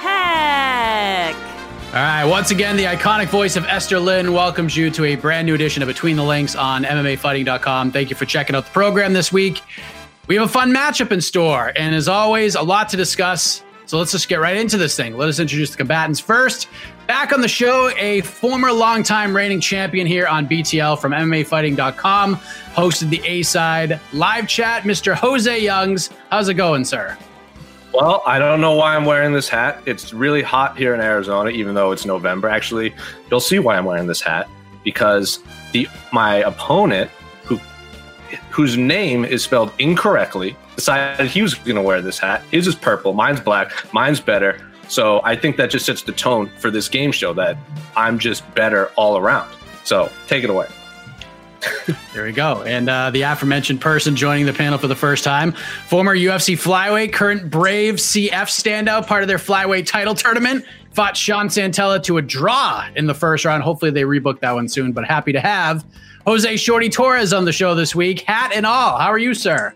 Heck. All right, once again, the iconic voice of Esther Lynn welcomes you to a brand new edition of Between the Links on MMAfighting.com. Thank you for checking out the program this week. We have a fun matchup in store, and as always, a lot to discuss. So let's just get right into this thing. Let us introduce the combatants first. Back on the show, a former longtime reigning champion here on BTL from MMAfighting.com, hosted the A side live chat, Mr. Jose Youngs. How's it going, sir? Well, I don't know why I'm wearing this hat. It's really hot here in Arizona, even though it's November. Actually, you'll see why I'm wearing this hat because the my opponent, who whose name is spelled incorrectly, decided he was going to wear this hat. His is purple, mine's black, mine's better. So I think that just sets the tone for this game show that I'm just better all around. So take it away. There we go. And uh, the aforementioned person joining the panel for the first time, former UFC flyweight, current Brave CF standout, part of their flyweight title tournament, fought Sean Santella to a draw in the first round. Hopefully they rebook that one soon, but happy to have Jose Shorty Torres on the show this week, hat and all. How are you, sir?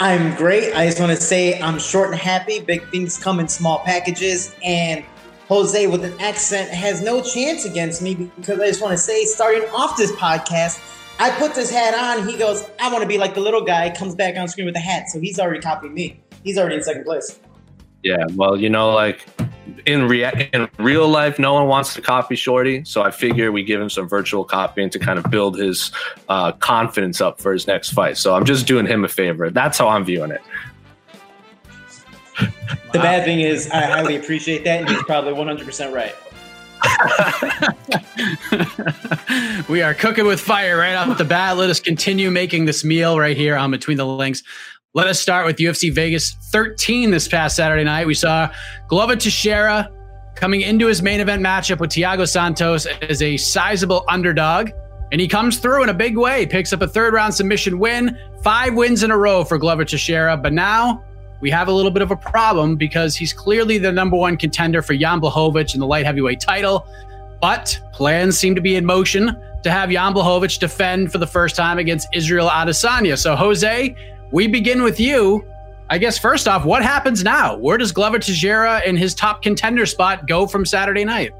I'm great. I just want to say I'm short and happy. Big things come in small packages, and Jose with an accent has no chance against me because I just want to say, starting off this podcast, I put this hat on. He goes, I want to be like the little guy. Comes back on screen with a hat, so he's already copying me. He's already in second place. Yeah, well, you know, like in rea- in real life, no one wants to copy Shorty, so I figure we give him some virtual copying to kind of build his uh, confidence up for his next fight. So I'm just doing him a favor. That's how I'm viewing it. The wow. bad thing is, I highly appreciate that, and he's probably 100% right. we are cooking with fire right off the bat. Let us continue making this meal right here on Between the Links. Let us start with UFC Vegas 13 this past Saturday night. We saw Glover Teixeira coming into his main event matchup with Thiago Santos as a sizable underdog. And he comes through in a big way, picks up a third round submission win, five wins in a row for Glover Teixeira. But now we have a little bit of a problem because he's clearly the number one contender for Jan Blachowicz in the light heavyweight title. But plans seem to be in motion to have Jan Blachowicz defend for the first time against Israel Adesanya. So, Jose, we begin with you. I guess first off, what happens now? Where does Glover Teixeira in his top contender spot go from Saturday night?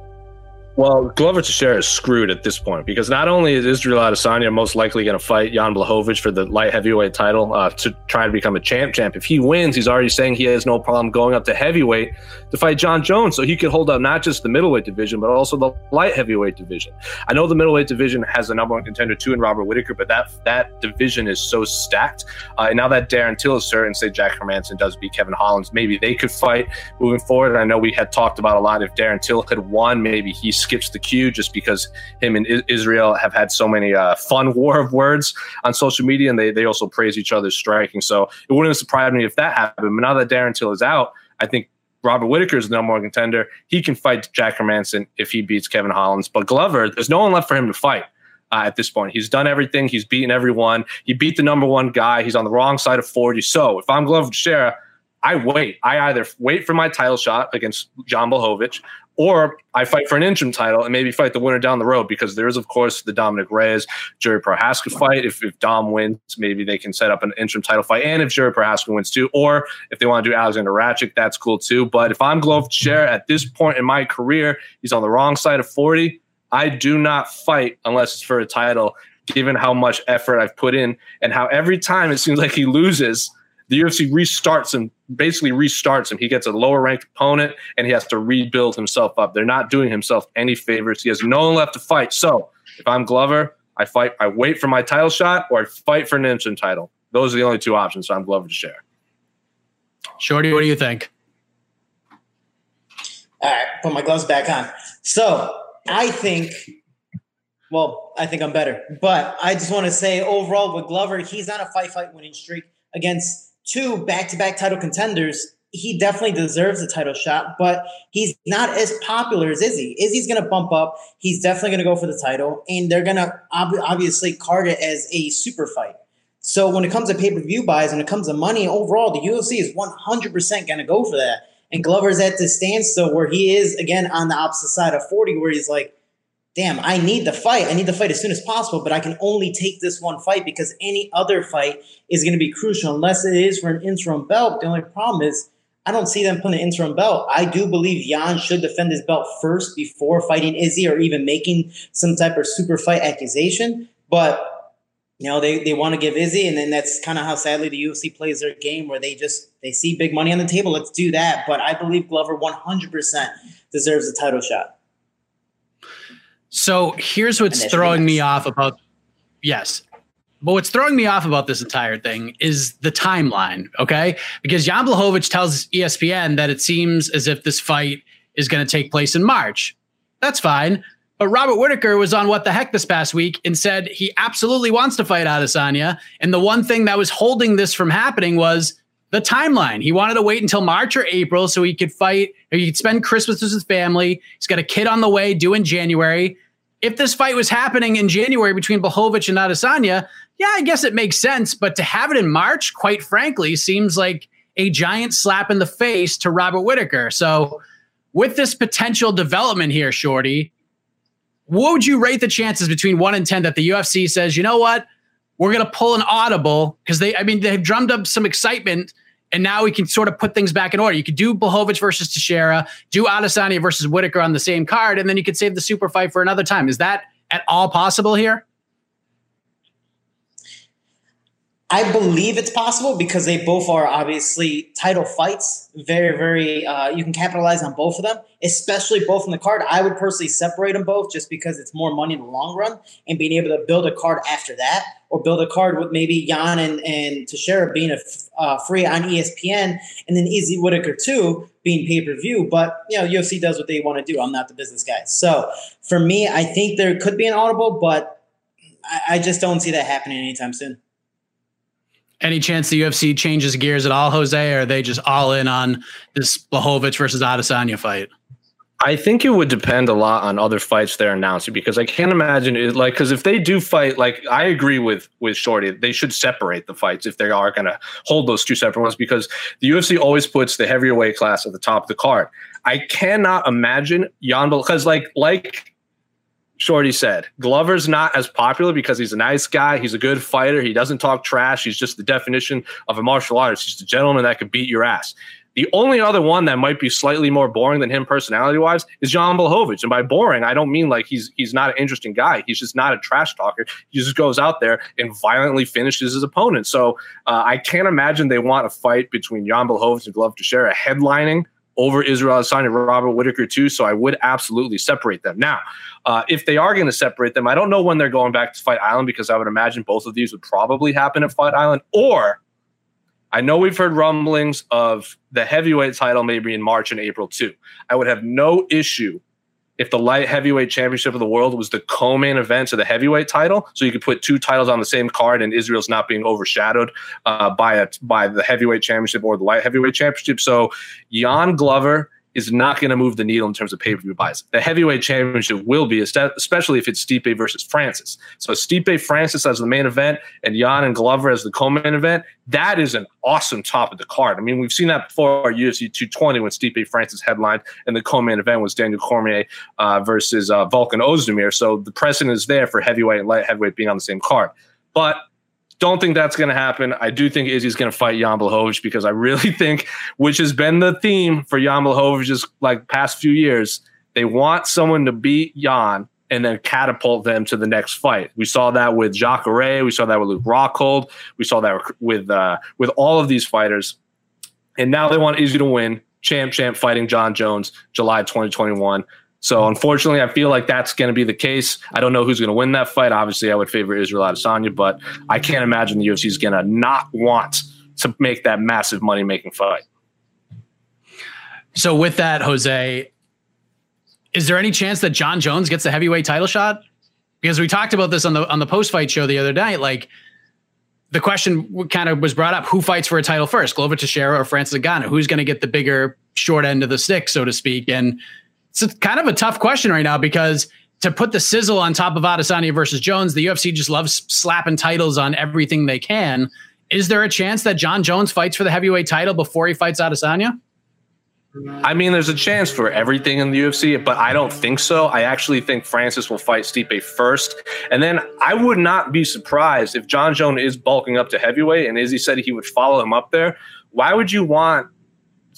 Well, Glover Teixeira is screwed at this point because not only is Israel Adesanya most likely going to fight Jan Blachowicz for the light heavyweight title uh, to try to become a champ champ. If he wins, he's already saying he has no problem going up to heavyweight to fight Jon Jones, so he could hold up not just the middleweight division but also the light heavyweight division. I know the middleweight division has a number one contender too in Robert Whittaker, but that that division is so stacked. Uh, and now that Darren Till is certain, say Jack Hermansson does beat Kevin Holland, maybe they could fight moving forward. And I know we had talked about a lot if Darren Till had won, maybe he's skips the queue just because him and Israel have had so many uh, fun war of words on social media, and they they also praise each other's striking. So it wouldn't surprise me if that happened. But now that Darren Till is out, I think Robert Whittaker is the number one contender. He can fight Jack Hermansson if he beats Kevin Holland. But Glover, there's no one left for him to fight. Uh, at this point. He's done everything. He's beaten everyone. He beat the number one guy. He's on the wrong side of 40. So if I'm Glover Teixeira, I wait. I either wait for my title shot against John Blachowicz, or I fight for an interim title and maybe fight the winner down the road because there is, of course, the Dominic Reyes Jerry Prochazka fight. If, if Dom wins, maybe they can set up an interim title fight. And if Jerry Prochazka wins too, or if they want to do Alexander Rakic, that's cool too. But if I'm Glover at this point in my career, he's on the wrong side of 40. I do not fight unless it's for a title, given how much effort I've put in and how every time it seems like he loses – the UFC restarts him, basically restarts him. He gets a lower ranked opponent and he has to rebuild himself up. They're not doing himself any favors. He has no one left to fight. So if I'm Glover, I fight, I wait for my title shot or I fight for an interim title. Those are the only two options. So I'm Glover Teixeira. Shorty, what do you think? All right, put my gloves back on. So I think, well, I think I'm better, but I just want to say overall with Glover, he's on a fight fight winning streak against two back to back title contenders. He definitely deserves a title shot, but he's not as popular as Izzy. Izzy's going to bump up. He's definitely going to go for the title, and they're going to ob- obviously card it as a super fight. So when it comes to pay per view buys, when it comes to money overall, the UFC is 100% going to go for that. And Glover's at this standstill where he is again on the opposite side of 40, where he's like, damn, I need the fight. I need the fight as soon as possible, but I can only take this one fight because any other fight is going to be crucial unless it is for an interim belt. The only problem is I don't see them putting an interim belt. I do believe Jan should defend his belt first before fighting Izzy or even making some type of super fight accusation. But you know, they, they want to give Izzy, and then that's kind of how sadly the UFC plays their game where they just they see big money on the table. Let's do that. But I believe Glover 100% deserves a title shot. So here's what's throwing me off about yes. But what's throwing me off about this entire thing is the timeline, okay? Because Jan Blachowicz tells ESPN that it seems as if this fight is going to take place in March. That's fine. But Robert Whittaker was on What the Heck this past week and said he absolutely wants to fight Adesanya. And the one thing that was holding this from happening was the timeline. He wanted to wait until March or April so he could fight, or he could spend Christmas with his family. He's got a kid on the way due in January. If this fight was happening in January between Blachowicz and Adesanya, yeah, I guess it makes sense. But to have it in March, quite frankly, seems like a giant slap in the face to Robert Whittaker. So, with this potential development here, Shorty, what would you rate the chances between one and 10 that the UFC says, you know what? We're going to pull an audible because they, I mean, they've drummed up some excitement and now we can sort of put things back in order. You could do Blachowicz versus Teixeira, do Adesanya versus Whittaker on the same card, and then you could save the super fight for another time. Is that at all possible here? I believe it's possible because they both are obviously title fights. Very, very, uh, you can capitalize on both of them, especially both in the card. I would personally separate them both just because it's more money in the long run and being able to build a card after that or build a card with maybe Jan and, and Teixeira being uh, free on ESPN and then Izzy Whittaker too being pay per view. But, you know, UFC does what they want to do. I'm not the business guy. So for me, I think there could be an audible, but I, I just don't see that happening anytime soon. Any chance the UFC changes gears at all, Jose, or are they just all in on this Blachowicz versus Adesanya fight? I think it would depend a lot on other fights they're announcing because I can't imagine it like because if they do fight, like I agree with with Shorty, they should separate the fights if they are going to hold those two separate ones because the UFC always puts the heavier weight class at the top of the card. I cannot imagine Jan because like like Shorty said, Glover's not as popular because he's a nice guy. He's a good fighter. He doesn't talk trash. He's just the definition of a martial artist. He's the gentleman that could beat your ass. The only other one that might be slightly more boring than him personality wise is Jan Blachowicz. And by boring, I don't mean like he's he's not an interesting guy. He's just not a trash talker. He just goes out there and violently finishes his opponent. So uh, I can't imagine they want a fight between Jan Blachowicz and Glover Teixeira headlining over Israel Adesanya, and Robert Whittaker too. So I would absolutely separate them. Now, uh, if they are going to separate them, I don't know when they're going back to Fight Island because I would imagine both of these would probably happen at Fight Island. Or I know we've heard rumblings of the heavyweight title maybe in March and April too. I would have no issue if the light heavyweight championship of the world was the co-main event to the heavyweight title, so you could put two titles on the same card, and Israel's not being overshadowed uh, by by the heavyweight championship or the light heavyweight championship. So Jan Glover is not going to move the needle in terms of pay per view buys. The heavyweight championship will be, especially if it's Stipe versus Francis. So Stipe Francis as the main event and Jan and Glover as the co-main event. That is an awesome top of the card. I mean, we've seen that before at UFC 220 when Stipe Francis headlined, and the co-main event was Daniel Cormier uh, versus uh, Volkan Oezdemir. So the precedent is there for heavyweight and light heavyweight being on the same card. But don't think that's going to happen. I do think Izzy's going to fight Jan Blachowicz because I really think, which has been the theme for Jan Blachowicz's like past few years, they want someone to beat Jan and then catapult them to the next fight. We saw that with Jacare, we saw that with Luke Rockhold, we saw that with uh, with all of these fighters, and now they want Izzy to win. Champ, champ, fighting Jon Jones, July 2021. So unfortunately, I feel like that's going to be the case. I don't know who's going to win that fight. Obviously, I would favor Israel Adesanya, but I can't imagine the UFC is going to not want to make that massive money making fight. So with that, Jose, is there any chance that Jon Jones gets the heavyweight title shot? Because we talked about this on the on the post fight show the other night. Like the question kind of was brought up: Who fights for a title first, Glover Teixeira or Francis Ngannou? Who's going to get the bigger short end of the stick, so to speak? And it's kind of a tough question right now because to put the sizzle on top of Adesanya versus Jones, the UFC just loves slapping titles on everything they can. Is there a chance that Jon Jones fights for the heavyweight title before he fights Adesanya? I mean, there's a chance for everything in the UFC, but I don't think so. I actually think Francis will fight Stipe first. And then I would not be surprised if Jon Jones is bulking up to heavyweight and Izzy said he would follow him up there. Why would you want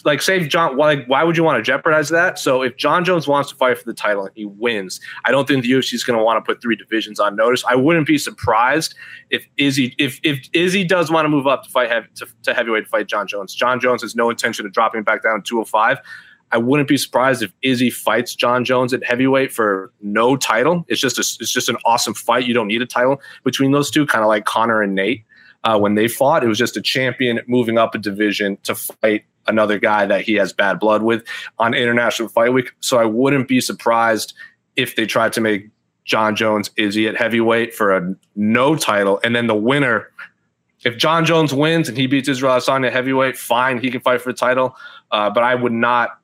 like say Jon like why would you want to jeopardize that? So if Jon Jones wants to fight for the title and he wins, I don't think the UFC is going to want to put three divisions on notice. I wouldn't be surprised if Izzy if if Izzy does want to move up to fight heavy, to, to heavyweight to fight Jon Jones. Jon Jones has no intention of dropping back down to 205. I wouldn't be surprised if Izzy fights Jon Jones at heavyweight for no title. It's just a, it's just an awesome fight. You don't need a title between those two, kind of like Conor and Nate. Uh, when they fought, it was just a champion moving up a division to fight another guy that he has bad blood with on International Fight Week. So I wouldn't be surprised if they tried to make Jon Jones Izzy at heavyweight for a no title, and then the winner. If Jon Jones wins and he beats Israel Adesanya heavyweight, fine, he can fight for the title. Uh, but I would not,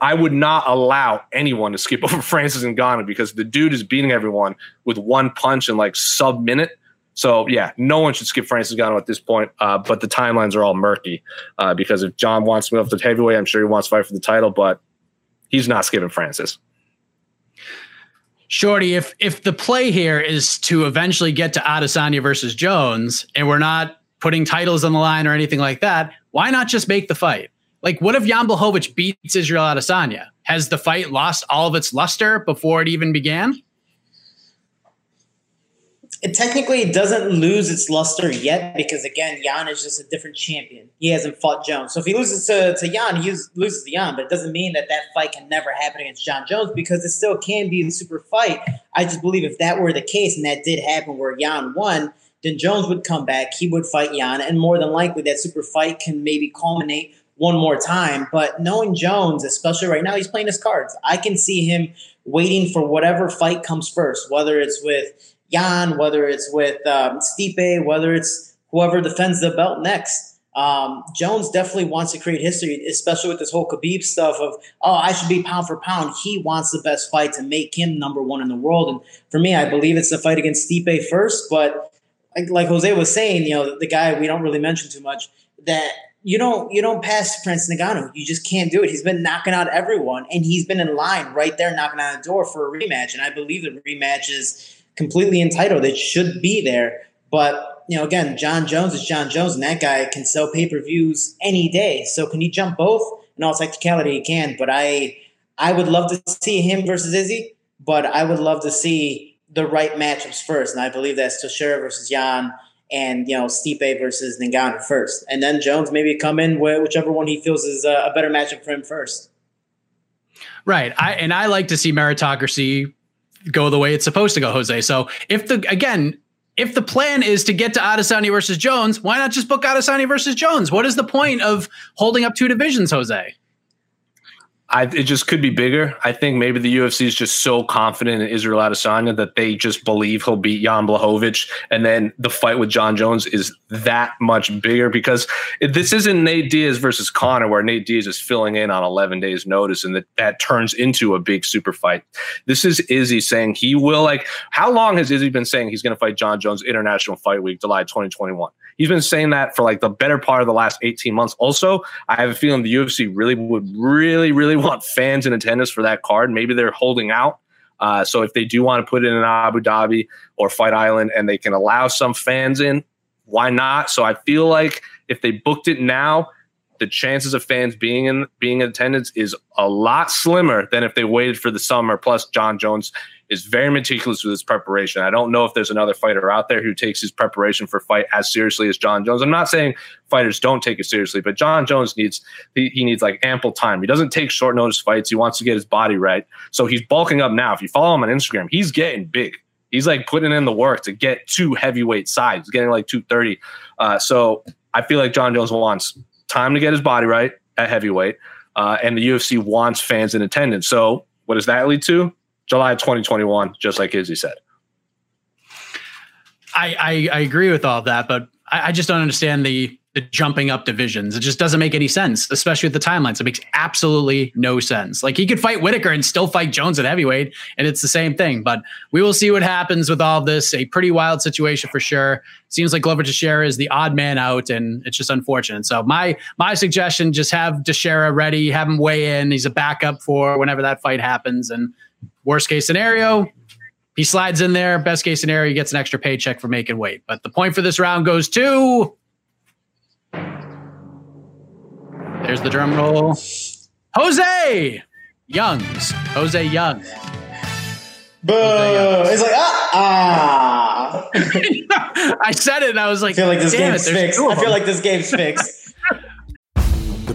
I would not allow anyone to skip over Francis Ngannou because the dude is beating everyone with one punch in like sub minute. So yeah, no one should skip Francis Ngannou at this point. Uh, but the timelines are all murky uh, because if Jon wants to move up to heavyweight, I'm sure he wants to fight for the title, but he's not skipping Francis. Shorty, if if the play here is to eventually get to Adesanya versus Jones, and we're not putting titles on the line or anything like that, why not just make the fight? Like, what if Jan Blachowicz beats Israel Adesanya? Has the fight lost all of its luster before it even began? It technically doesn't lose its luster yet because again, Jan is just a different champion. He hasn't fought Jones, so if he loses to, to Jan, he loses to Jan. But it doesn't mean that that fight can never happen against Jon Jones because it still can be a super fight. I just believe if that were the case and that did happen where Jan won, then Jones would come back, he would fight Jan, and more than likely that super fight can maybe culminate one more time. But knowing Jones, especially right now, he's playing his cards. I can see him waiting for whatever fight comes first, whether it's with Jan, whether it's with um, Stipe, whether it's whoever defends the belt next. Um, Jones definitely wants to create history, especially with this whole Khabib stuff of, oh, I should be pound for pound. He wants the best fight to make him number one in the world. And for me, I believe it's the fight against Stipe first. But like, like Jose was saying, you know, the guy we don't really mention too much, that you don't you don't pass Francis Ngannou. You just can't do it. He's been knocking out everyone, and he's been in line right there, knocking on the door for a rematch. And I believe the rematch is completely entitled. It should be there. But, you know, again, Jon Jones is Jon Jones, and that guy can sell pay per views any day. So can he jump both? In all technicality, he can. But I I would love to see him versus Izzy, but I would love to see the right matchups first. And I believe that's Teixeira versus Jan and, you know, Stipe versus Ngannou first. And then Jones maybe come in with whichever one he feels is a better matchup for him first. Right. I and I like to see meritocracy go the way it's supposed to go, Jose. So if the again, if the plan is to get to Adesanya versus Jones, why not just book Adesanya versus Jones? What is the point of holding up two divisions, Jose? I, it just could be bigger. I think maybe the UFC is just so confident in Israel Adesanya that they just believe he'll beat Jan Blachowicz, and then the fight with Jon Jones is that much bigger because this isn't Nate Diaz versus Conor, where Nate Diaz is filling in on 11 days' notice, and that that turns into a big super fight. This is Izzy saying he will. Like, how long has Izzy been saying he's going to fight Jon Jones International Fight Week, July 2021? He's been saying that for like the better part of the last 18 months. Also, I have a feeling the UFC really would really, really want fans in attendance for that card. Maybe they're holding out. Uh, so if they do want to put it in Abu Dhabi or Fight Island and they can allow some fans in, why not? So I feel like if they booked it now, the chances of fans being in being in attendance is a lot slimmer than if they waited for the summer. Plus, Jon Jones is very meticulous with his preparation. I don't know if there's another fighter out there who takes his preparation for fight as seriously as Jon Jones. I'm not saying fighters don't take it seriously, but Jon Jones needs he, he needs like ample time. He doesn't take short notice fights. He wants to get his body right. So he's bulking up now. If you follow him on Instagram, he's getting big. He's like putting in the work to get to heavyweight size. He's getting like 230. Uh, so I feel like Jon Jones wants time to get his body right at heavyweight. Uh, and the UFC wants fans in attendance. So what does that lead to? July 2021, just like Izzy said. I, I, I agree with all of that, but I, I just don't understand the the jumping up divisions. It just doesn't make any sense, especially with the timelines. It makes absolutely no sense. Like he could fight Whittaker and still fight Jones at heavyweight, and it's the same thing. But we will see what happens with all this. A pretty wild situation for sure. Seems like Glover Teixeira is the odd man out, and it's just unfortunate. So my my suggestion: just have Teixeira ready, have him weigh in. He's a backup for whenever that fight happens. And worst case scenario, he slides in there. Best case scenario, he gets an extra paycheck for making weight. But the point for this round goes to There's the drum roll. Jose Youngs. Jose Young. Boo! It's like ah, ah. I said it and I was like, I feel like this game's it, fixed. I feel like this game's fixed.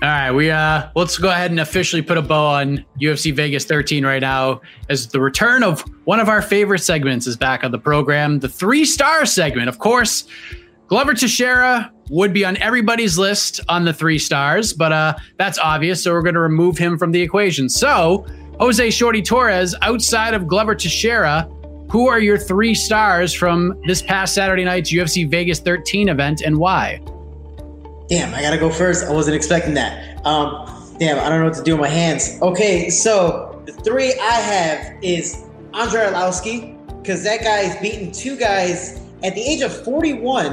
All right, we uh let's go ahead and officially put a bow on UFC Vegas 13 right now as the return of one of our favorite segments is back on the program, the 3-star segment. Of course, Glover Teixeira would be on everybody's list on the 3 stars, but uh that's obvious, so we're going to remove him from the equation. So, Jose Shorty Torres outside of Glover Teixeira, who are your 3 stars from this past Saturday night's UFC Vegas 13 event and why? Damn, I gotta go first. I wasn't expecting that. Um, damn, I don't know what to do with my hands. Okay, so the three I have is Andrei Arlovski, because that guy's beaten two guys at the age of 41.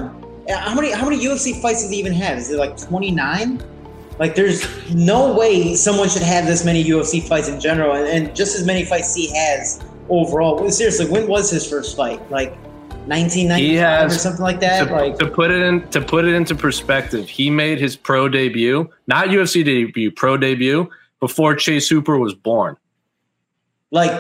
Uh, How many how many UFC fights does he even have? Is it like 29? Like, there's no way someone should have this many UFC fights in general, and, and just as many fights he has overall. Seriously, when was his first fight? Like 1995 He or something like that? to, like, to put it in to put it into perspective, he made his pro debut, not UFC debut, pro debut before Chase Hooper was born. Like,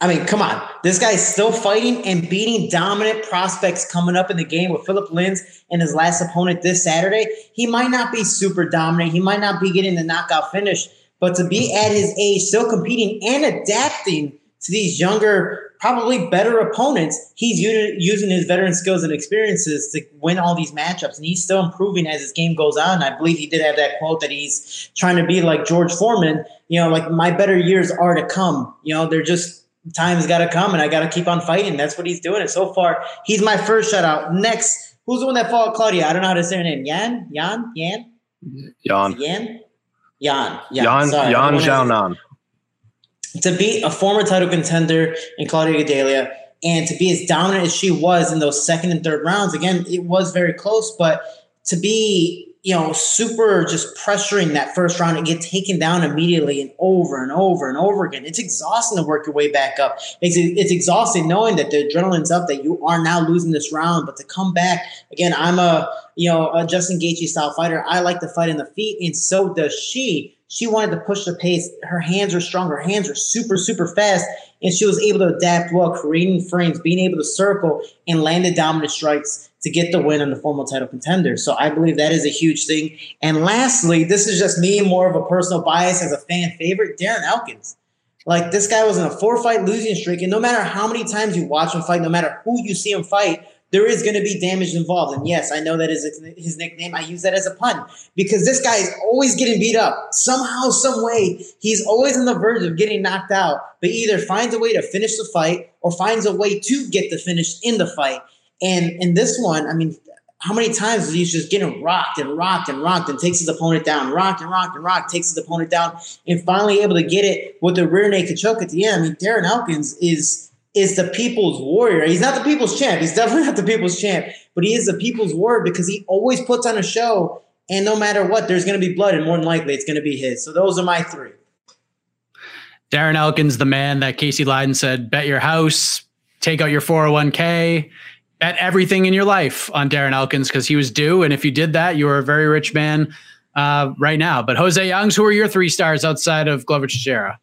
I mean, come on. This guy's still fighting and beating dominant prospects coming up in the game with Philipe Lins and his last opponent this Saturday. He might not be super dominant. He might not be getting the knockout finish, but to be at his age, still competing and adapting to these younger, probably better opponents, he's using his veteran skills and experiences to win all these matchups. And he's still improving as his game goes on. I believe he did have that quote that he's trying to be like George Foreman, you know, like my better years are to come. You know, they're just time's got to come, and I got to keep on fighting. That's what he's doing. And so far, he's my first shutout. Next, who's the one that fought Claudia? I don't know how to say her name. Yan, Yan, Yan, Yan, Yan, Yan, Yan, Sorry, Yan has- Xiaonan. To beat a former title contender in Claudia Gadelha and to be as dominant as she was in those second and third rounds, again, it was very close, but to be, you know, super just pressuring that first round and get taken down immediately and over and over and over again, it's exhausting to work your way back up. It's, it's exhausting knowing that the adrenaline's up, that you are now losing this round, but to come back, again, I'm a, you know, a Justin Gaethje style fighter. I like to fight in the feet, and so does she she wanted to push the pace. Her hands are strong. Her hands are super, super fast. And she was able to adapt well, creating frames, being able to circle and land the dominant strikes to get the win on the formal title contender. So I believe that is a huge thing. And lastly, this is just me, more of a personal bias as a fan favorite, Darren Elkins. Like this guy was in a four fight losing streak. And no matter how many times you watch him fight, no matter who you see him fight, there is going to be damage involved. And yes, I know that is his nickname. I use that as a pun because this guy is always getting beat up. Somehow, some way, he's always on the verge of getting knocked out, but either finds a way to finish the fight or finds a way to get the finish in the fight. And in this one, I mean, how many times is he just getting rocked and rocked and rocked and takes his opponent down, rocked and rocked and rocked, takes his opponent down, and finally able to get it with the rear naked choke at the end. I mean, Darren Elkins is is the people's warrior. He's not the people's champ. He's definitely not the people's champ, but he is the people's warrior because he always puts on a show. And no matter what, there's going to be blood, and more than likely, it's going to be his. So those are my three. Darren Elkins, the man that Casey Leiden said, bet your house, take out your 401k, bet everything in your life on Darren Elkins because he was due. And if you did that, you were a very rich man uh, right now. But Jose Youngs, who are your three stars outside of Glover Teixeira?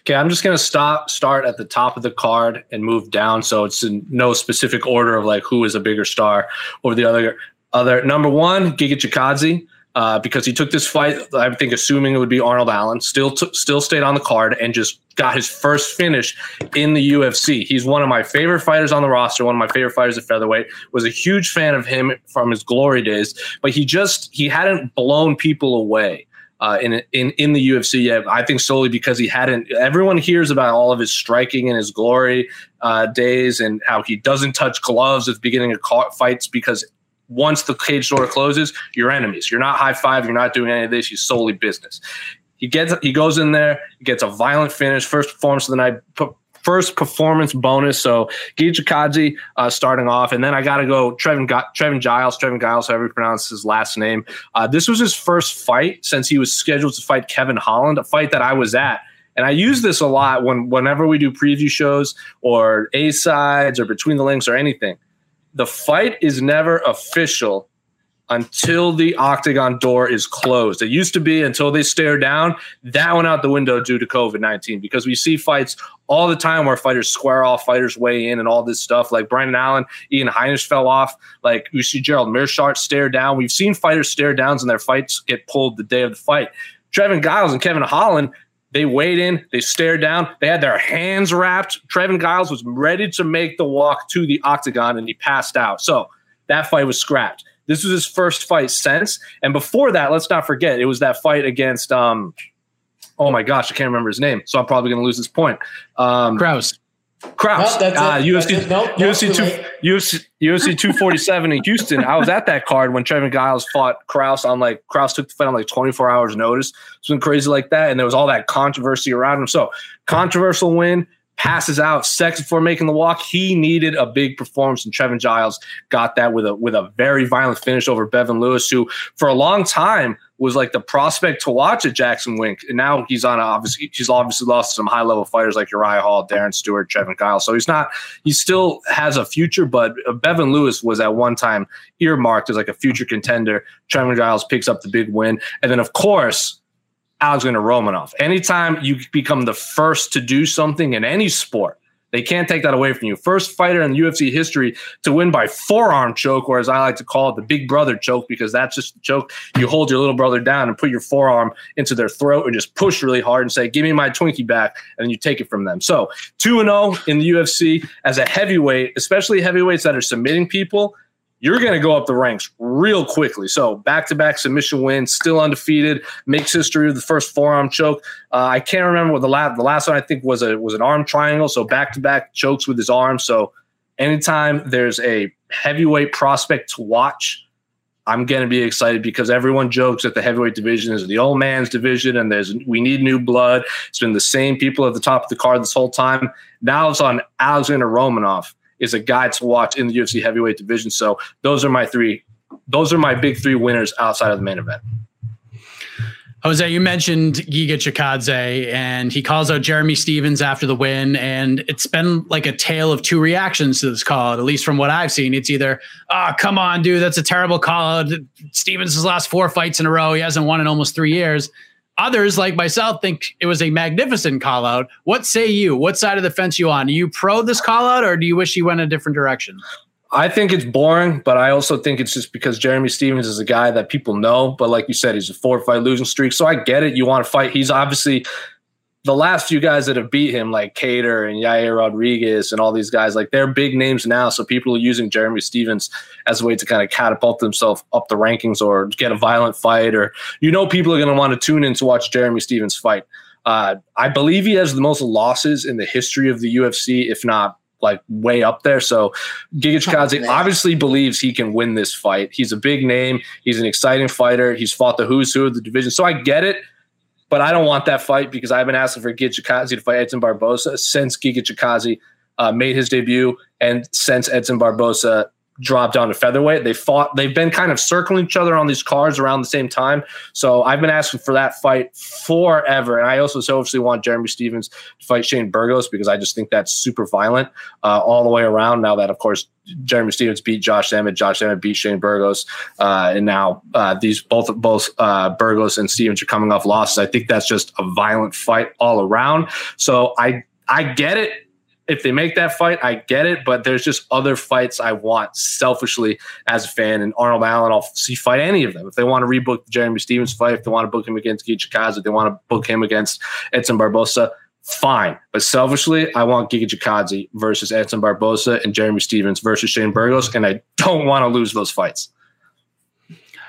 Okay, I'm just gonna stop start at the top of the card and move down, so it's in no specific order of like who is a bigger star over the other. Other number one, Giga Chikadze, uh, because he took this fight. I think assuming it would be Arnold Allen, still t- still stayed on the card and just got his first finish in the UFC. He's one of my favorite fighters on the roster. One of my favorite fighters at featherweight. Was a huge fan of him from his glory days, but he just he hadn't blown people away uh, in in in the UFC. I think solely because he hadn't. Everyone hears about all of his striking and his glory uh, days and how he doesn't touch gloves at the beginning of fights because once the cage door closes, you're enemies. You're not high five. You're not doing any of this. You're solely business. He gets he goes in there, gets a violent finish, first performance of the night. P- First performance bonus, so Giga Chikadze uh, starting off, and then I got to go Trevin Trevin Giles, Trevin Giles, however you pronounce his last name. Uh, this was his first fight since he was scheduled to fight Kevin Holland, a fight that I was at. And I use this a lot when whenever we do preview shows or A sides or between the links or anything. The fight is never official until the octagon door is closed. It used to be until they stare down. That went out the window due to COVID 19 because we see fights all the time where fighters square off, fighters weigh in, and all this stuff. Like Brendan Allen, Ian Heinisch fell off. Like we see Gerald Meerschaert stare down. We've seen fighters stare downs and their fights get pulled the day of the fight. Trevin Giles and Kevin Holland, they weighed in, they stared down, they had their hands wrapped. Trevin Giles was ready to make the walk to the octagon and he passed out. So that fight was scrapped. This was his first fight since. And before that, let's not forget, it was that fight against um oh my gosh, I can't remember his name. So I'm probably gonna lose this point. Um Krause. Krause. Nope, that's uh. UFC, Nope, nope, UFC, two. UFC, UFC 247 in Houston. I was at that card when Trevin Giles fought Krause on like Krause took the fight on like 24 hours notice. Something crazy like that. And there was all that controversy around him. So controversial win, passes out seconds before making the walk. He needed a big performance, and Trevin Giles got that with a with a very violent finish over Bevon Lewis, who for a long time was like the prospect to watch at Jackson Wink. And now he's on a, obviously he's obviously lost some high level fighters like Uriah Hall, Darren Stewart, Trevin Giles. So he's not he still has a future, but Bevon Lewis was at one time earmarked as like a future contender. Trevin Giles picks up the big win, and then of course. Alexander Romanov. Anytime you become the first to do something in any sport, they can't take that away from you. First fighter in UFC history to win by forearm choke, or as I like to call it, the big brother choke, because that's just the choke. You hold your little brother down and put your forearm into their throat and just push really hard and say, Give me my Twinkie back. And you take it from them. So 2 0 in the UFC as a heavyweight, especially heavyweights that are submitting people. You're going to go up the ranks real quickly. So back to back submission wins, still undefeated, makes history with the first forearm choke. Uh, I can't remember what the last the last one I think was a was an arm triangle. So back to back chokes with his arm. So anytime there's a heavyweight prospect to watch. I'm going to be excited because everyone jokes that the heavyweight division is the old man's division and there's we need new blood. It's been the same people at the top of the card this whole time. Now it's on Alexander Romanov is a guy to watch in the UFC heavyweight division. So those are my three. Those are my big three winners outside of the main event. Jose, you mentioned Giga Chikadze, and he calls out Jeremy Stephens after the win. And it's been like a tale of two reactions to this call at least from what I've seen. It's either, oh, come on, dude, that's a terrible call out. Stephens' last four fights in a row. He hasn't won in almost three years. Others, like myself, think it was a magnificent call out. What say you? What side of the fence you on? Are you pro this call out, or do you wish he went a different direction? I think it's boring, but I also think it's just because Jeremy Stephens is a guy that people know. But like you said, he's a four fight losing streak. So I get it. You want to fight. He's obviously the last few guys that have beat him, like Kattar and Yair Rodriguez and all these guys, like they're big names now. So people are using Jeremy Stephens as a way to kind of catapult themselves up the rankings or get a violent fight, or you know, people are going to want to tune in to watch Jeremy Stephens fight. Uh, I believe he has the most losses in the history of the UFC, if not like way up there. So Giga Chikadze obviously believes he can win this fight. He's a big name. He's an exciting fighter. He's fought the who's who of the division. So I get it. But I don't want that fight because I've been asking for Giga Chikadze to fight Edson Barboza since Giga Chikadze uh, made his debut and since Edson Barboza dropped down to featherweight. They fought. They've been kind of circling each other on these cards around the same time. So I've been asking for that fight forever. And I also selfishly want Jeremy Stephens to fight Shane Burgos because I just think that's super violent uh, all the way around. Now that of course Jeremy Stephens beat Josh Emmett, Josh Emmett beat Shane Burgos, uh, and now uh, these both both uh, Burgos and Stephens are coming off losses. I think that's just a violent fight all around. So I I get it if they make that fight, I get it, but there's just other fights I want selfishly as a fan. And Arnold Allen, I'll see fight any of them. If they want to rebook the Jeremy Stephens fight, if they want to book him against Giga Chikadze, if they want to book him against Edson Barboza, fine. But selfishly, I want Giga Chikadze versus Edson Barboza and Jeremy Stephens versus Shane Burgos, and I don't want to lose those fights.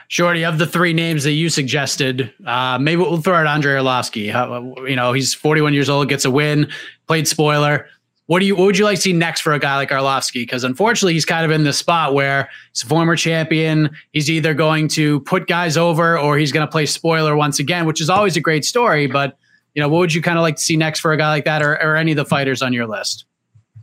Shorty, of the three names that you suggested, uh, maybe we'll throw out Andrei Arlovski. you know, he's 41 years old, gets a win, played spoiler. What do you what would you like to see next for a guy like Arlovski? Because unfortunately, he's kind of in the spot where he's a former champion. He's either going to put guys over or he's going to play spoiler once again, which is always a great story. But you know, what would you kind of like to see next for a guy like that, or, or any of the fighters on your list?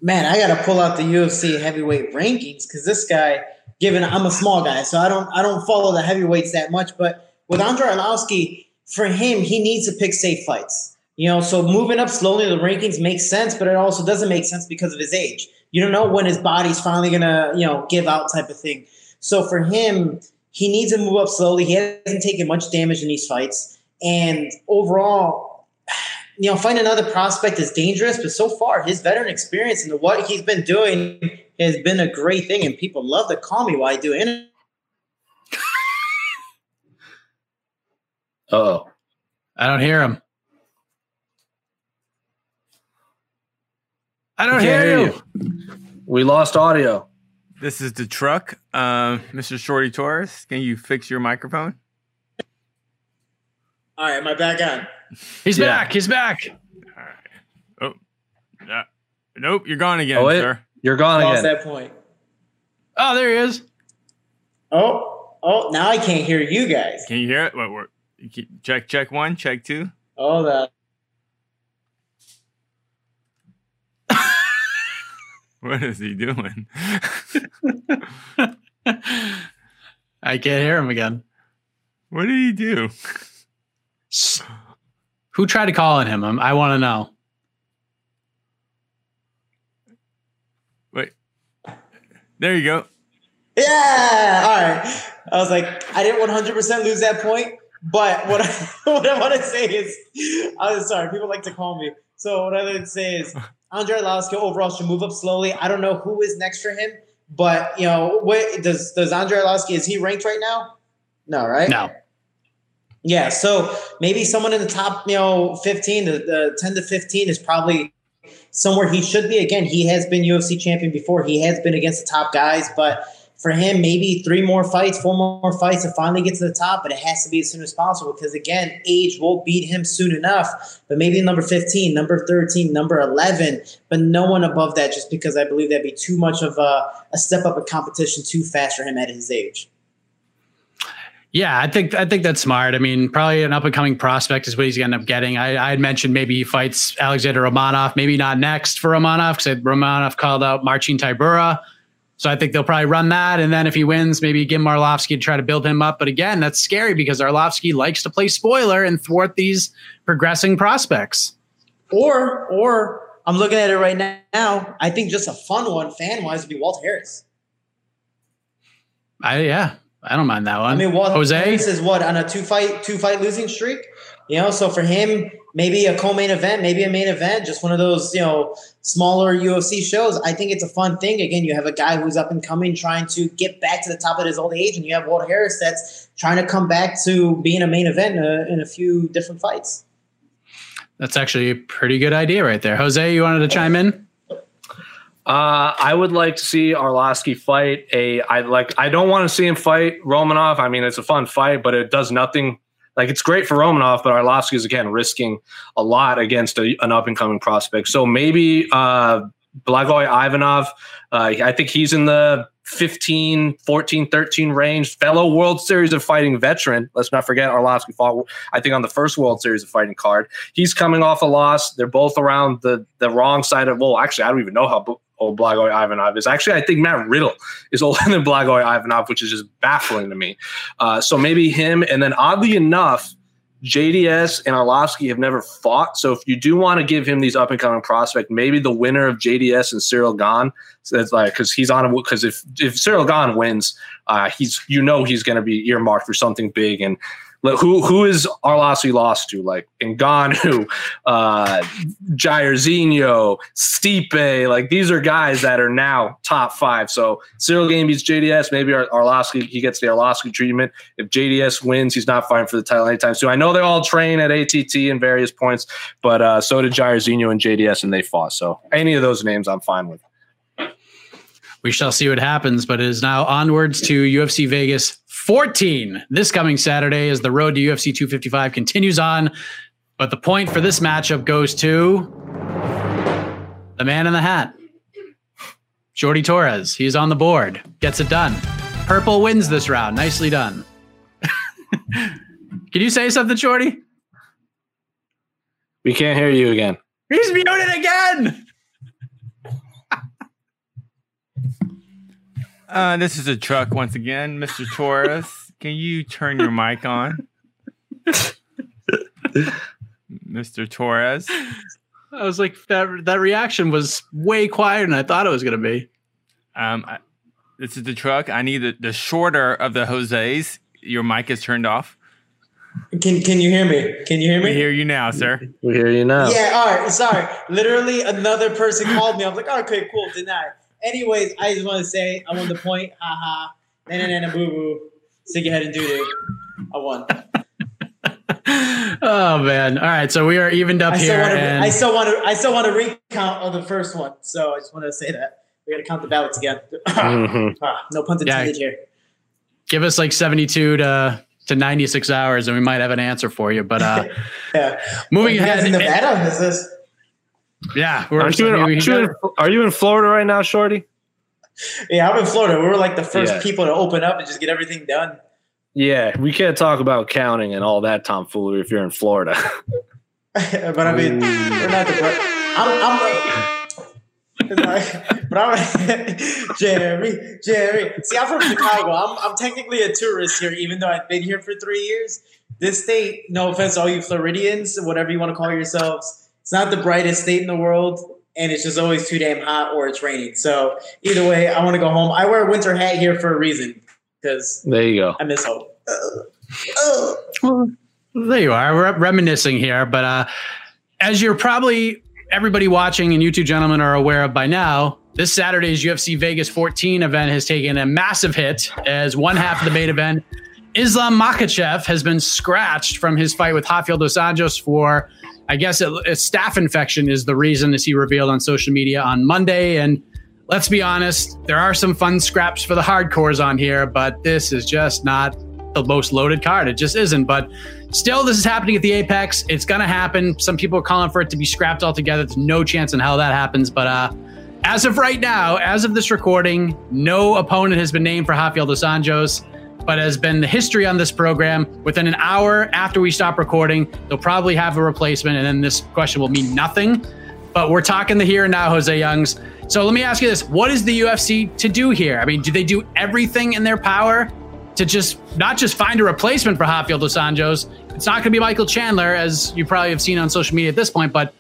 Man, I got to pull out the UFC heavyweight rankings because this guy, given I'm a small guy, so I don't I don't follow the heavyweights that much. But with Andrei Arlovski, for him, he needs to pick safe fights. You know, so moving up slowly the rankings makes sense, but it also doesn't make sense because of his age. You don't know when his body's finally gonna, you know, give out type of thing. So for him, he needs to move up slowly. He hasn't taken much damage in these fights. And overall, you know, find another prospect is dangerous, but so far his veteran experience and what he's been doing has been a great thing, and people love to call me while I do it. oh. I don't hear him. I don't hear, hear you. you. We lost audio. This is the truck, uh, Mr. Shorty Torres. Can you fix your microphone? All right, am I back on? He's yeah. back. He's back. All right. Oh, yeah. Nope, you're gone again, oh, sir. You're gone Lost again. Lost that point. Oh, there he is. Oh, oh, now I can't hear you guys. Can you hear it? What? what check, check one, check two. Oh, that. What is he doing? I can't hear him again. What did he do? Who tried to call on him? Um, I want to know. Wait. There you go. Yeah. All right. I was like, I didn't 100% lose that point. But what I, what I want to say is, I'm sorry, people like to call me. So what I like to say is, Andrei Arlovski overall should move up slowly. I don't know who is next for him, but you know, what does does Andrei Arlovski is he ranked right now? No, right? No. Yeah, so maybe someone in the top, you know, 15, the, the 10 to 15 is probably somewhere he should be. Again, he has been UFC champion before. He has been against the top guys, but for him, maybe three more fights, four more fights to finally get to the top, but it has to be as soon as possible because, again, age will beat him soon enough. But maybe number 15, number 13, number 11, but no one above that just because I believe that'd be too much of a, a step up in competition too fast for him at his age. Yeah, I think I think that's smart. I mean, probably an up and coming prospect is what he's going to end up getting. I, I had mentioned maybe he fights Alexander Romanov, maybe not next for Romanov because Romanov called out Marcin Tybura. So I think they'll probably run that. And then if he wins, maybe give him Arlovski to try to build him up. But again, that's scary because Arlovski likes to play spoiler and thwart these progressing prospects. Or, or I'm looking at it right now. I think just a fun one, fan wise, would be Walt Harris. I yeah, I don't mind that one. I mean, Walt Jose Harris is what on a two fight two fight losing streak. You know, so for him, maybe a co-main event, maybe a main event, just one of those, you know, smaller UFC shows. I think it's a fun thing. Again, you have a guy who's up and coming, trying to get back to the top of his old age, and you have Walt Harris that's trying to come back to being a main event in a, in a few different fights. That's actually a pretty good idea right there. Jose, you wanted to chime in? Uh, I would like to see Arlovski fight a. I like. I don't want to see him fight Romanov. I mean, it's a fun fight, but it does nothing like it's great for Romanov, but Arlovski is again risking a lot against a, an up and coming prospect. So maybe uh, Blagoy Ivanov. Uh, I think he's in the 15, 14, 13 range. Fellow World Series of Fighting veteran. Let's not forget Arlovski fought, I think, on the first World Series of Fighting card. He's coming off a loss. They're both around the the wrong side of. Well, actually, I don't even know how old Blagoy Ivanov is. Actually, I think Matt Riddle is older than Blagoy Ivanov, which is just baffling to me. Uh, so maybe him. And then oddly enough, JDS and Arlovski have never fought. So if you do want to give him these up and coming prospect, maybe the winner of JDS and Cyril Gane, so it's like because he's on a, because if if Cyril Gane wins, uh, he's you know he's going to be earmarked for something big and who who is Arlovski lost to? Like Ngannou, uh, Jairzinho, Stipe. Like these are guys that are now top five. So Cyril Gane beats JDS. Maybe Ar- he gets the Arlovski treatment. If JDS wins, he's not fighting for the title anytime soon. I know they all train at ATT in various points, but uh, so did Jairzinho and JDS, and they fought. So any of those names, I'm fine with we shall see what happens. But it is now onwards to UFC Vegas 14 this coming Saturday as the road to UFC 255 continues on. But the point for this matchup goes to the man in the hat, Shorty Torres. He's on the board, gets it done. Purple wins this round. Nicely done. Can you say something, Shorty? We can't hear you again. He's muted again. Uh, this is a truck once again, Mr. Torres. Can you turn your mic on, Mr. Torres? I was like that. That reaction was way quieter than I thought it was going to be. Um, I, this is the truck. I need the, the shorter of the Jose's. Your mic is turned off. Can Can you hear me? Can you hear me? We hear you now, sir. We hear you now. Yeah. All right. Sorry. Literally, another person called me. I was like, okay, cool. Denied. Anyways, I just want to say I won the point. Ha ha. Na na na boo boo. Stick your head and do it. I won. oh man! All right, so we are evened up I here. to, and I still want to. I still want to recount of the first one. So I just want to say that we got to count the ballots again. Mm-hmm. Ah, no pun intended here. give us like seventy-two to to ninety-six hours, and we might have an answer for you. But uh, Yeah. moving ahead, in Nevada? Is this? Yeah, we're, Aren't you in, we- we aren't you in, are you in Florida right now, Shorty? Yeah, I'm in Florida. We were like the first Yeah. people to open up and just get everything done. Yeah, we can't talk about counting and all that tomfoolery if you're in Florida. but I mean, we're not the. bro- I'm. I'm like, but I'm Jeremy, Jeremy. See, I'm from Chicago. I'm, I'm technically a tourist here, even though I've been here for three years. This state, no offense to all you Floridians, whatever you want to call yourselves, it's not the brightest state in the world, and it's just always too damn hot or it's raining. So either way, I want to go home. I wear a winter hat here for a reason because there you go. I miss home. Well, there you are. We're reminiscing here, but uh, as you're probably everybody watching and you two gentlemen are aware of by now, this Saturday's UFC Vegas 14 event has taken a massive hit as one half of the main event, Islam Makhachev, has been scratched from his fight with Rafael dos Anjos for, I guess, a, a staph infection is the reason, as he revealed on social media on Monday. And let's be honest, there are some fun scraps for the hardcores on here, but this is just not the most loaded card. It just isn't. But still, this is happening at the Apex. It's going to happen. Some people are calling for it to be scrapped altogether. There's no chance in hell that happens. But uh, as of right now, as of this recording, no opponent has been named for Rafael dos Anjos. But has been the history on this program. Within an hour after we stop recording, they'll probably have a replacement, and then this question will mean nothing. But we're talking the here and now, Jose Youngs. So let me ask you this: What is the UFC to do here? I mean, do they do everything in their power to just not just find a replacement for Rafael dos Anjos? It's not going to be Michael Chandler, as you probably have seen on social media at this point, but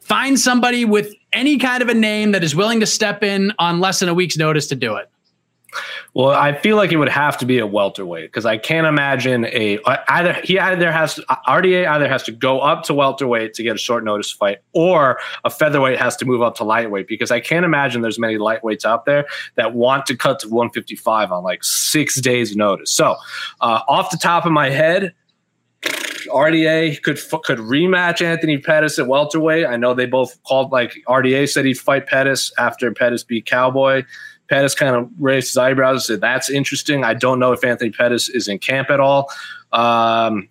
find somebody with any kind of a name that is willing to step in on less than a week's notice to do it. Well, I feel like it would have to be a welterweight because I can't imagine a either he either has to, RDA either has to go up to welterweight to get a short notice fight, or a featherweight has to move up to lightweight because I can't imagine there's many lightweights out there that want to cut to 155 on like six days notice. So, uh, off the top of my head, RDA could could rematch Anthony Pettis at welterweight. I know they both called like RDA said he'd fight Pettis after Pettis beat Cowboy. Pettis kind of raised his eyebrows and said, That's interesting. I don't know if Anthony Pettis is in camp at all. Um,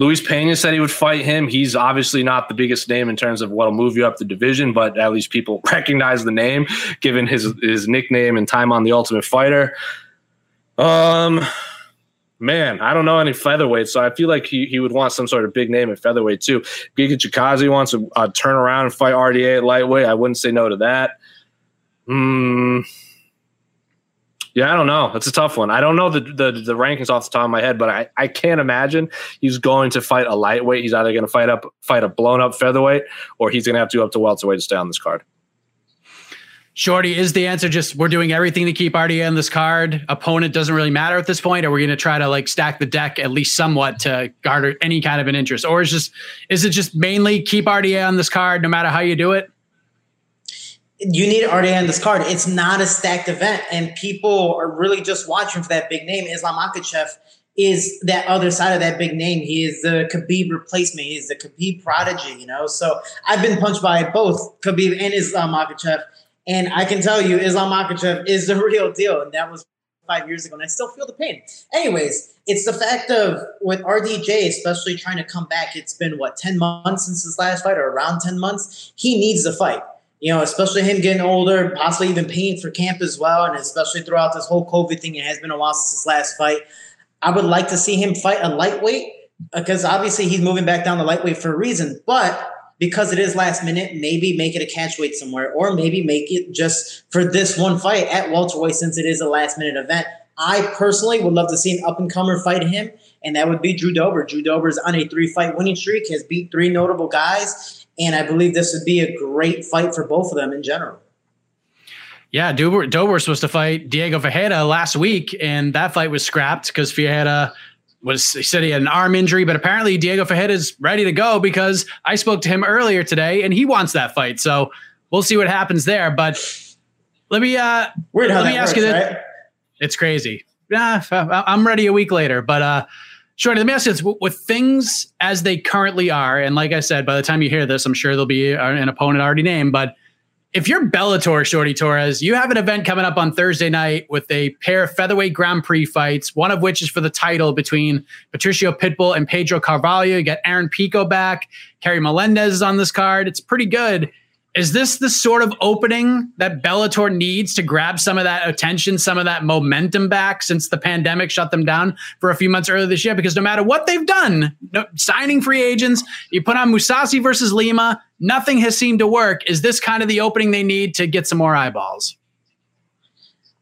Luis Pena said he would fight him. He's obviously not the biggest name in terms of what'll move you up the division, but at least people recognize the name given his his nickname and time on the Ultimate Fighter. Um, man, I don't know any featherweight, so I feel like he, he would want some sort of big name at featherweight too. Giga Chikadze wants to turn around and fight RDA at lightweight. I wouldn't say no to that. Hmm. Yeah, I don't know. It's a tough one. I don't know the, the, the rankings off the top of my head, but I, I can't imagine he's going to fight a lightweight. He's either going to fight up fight a blown up featherweight, or he's going to have to up to welterweight to stay on this card. Shorty, is the answer just we're doing everything to keep RDA on this card? Opponent doesn't really matter at this point, Are we're going to try to like stack the deck at least somewhat to garner any kind of an interest, or is just is it just mainly keep RDA on this card no matter how you do it? You need RDA on this card. It's not a stacked event, and people are really just watching for that big name. Islam Makhachev is that other side of that big name. He is the Khabib replacement. He's the Khabib prodigy, you know. So I've been punched by both Khabib and Islam Makhachev, and I can tell you, Islam Makhachev is the real deal, and that was five years ago, and I still feel the pain. Anyways, it's the fact of with RDJ, especially trying to come back. It's been what ten months since his last fight, or around ten months. He needs the fight you know, especially him getting older, possibly even paying for camp as well, and especially throughout this whole COVID thing, it has been a while since his last fight. I would like to see him fight a lightweight because obviously he's moving back down the lightweight for a reason, but because it is last minute, maybe make it a catchweight somewhere, or maybe make it just for this one fight at welterweight since it is a last minute event. I personally would love to see an up and comer fight him, and that would be Drew Dober. Drew Dober is on a three fight winning streak, has beat three notable guys and I believe this would be a great fight for both of them in general. Yeah, Dober, Dober was supposed to fight Diego Ferreira last week, and that fight was scrapped because Ferreira was he said he had an arm injury, but apparently Diego Ferreira is ready to go because I spoke to him earlier today, and he wants that fight. So we'll see what happens there. But let me uh, Weird let me ask works, you this: right? It's crazy. Yeah, I'm ready a week later, but uh, Shorty, let me ask you this: with things as they currently are, and like I said, by the time you hear this, I'm sure there'll be an opponent already named. But if you're Bellator, Shorty Torres, you have an event coming up on Thursday night with a pair of featherweight Grand Prix fights, one of which is for the title between Patricio Pitbull and Pedro Carvalho. You got Aaron Pico back, Keri Melendez is on this card. It's pretty good. Is this the sort of opening that Bellator needs to grab some of that attention, some of that momentum back since the pandemic shut them down for a few months earlier this year? Because no matter what they've done, no, signing free agents, you put on Mousasi versus Lima, nothing has seemed to work. Is this kind of the opening they need to get some more eyeballs?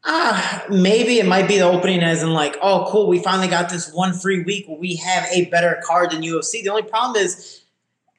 Ah, maybe it might be the opening as in like, oh, cool, we finally got this one free week where we have a better card than UFC. The only problem is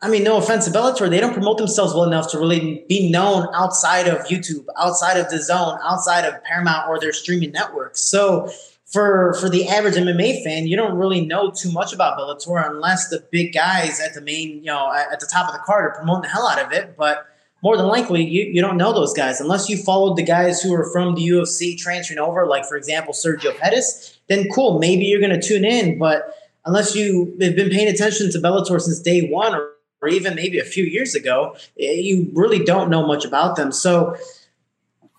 I mean, no offense to Bellator, they don't promote themselves well enough to really be known outside of YouTube, outside of the zone, outside of Paramount or their streaming networks. So for for the average MMA fan, you don't really know too much about Bellator unless the big guys at the main, you know, at the top of the card are promoting the hell out of it. But more than likely, you, you don't know those guys unless you followed the guys who are from the UFC transferring over, like for example Sergio Pettis. Then cool, maybe you're going to tune in. But unless you have been paying attention to Bellator since day one or or even maybe a few years ago, eh, you really don't know much about them. So,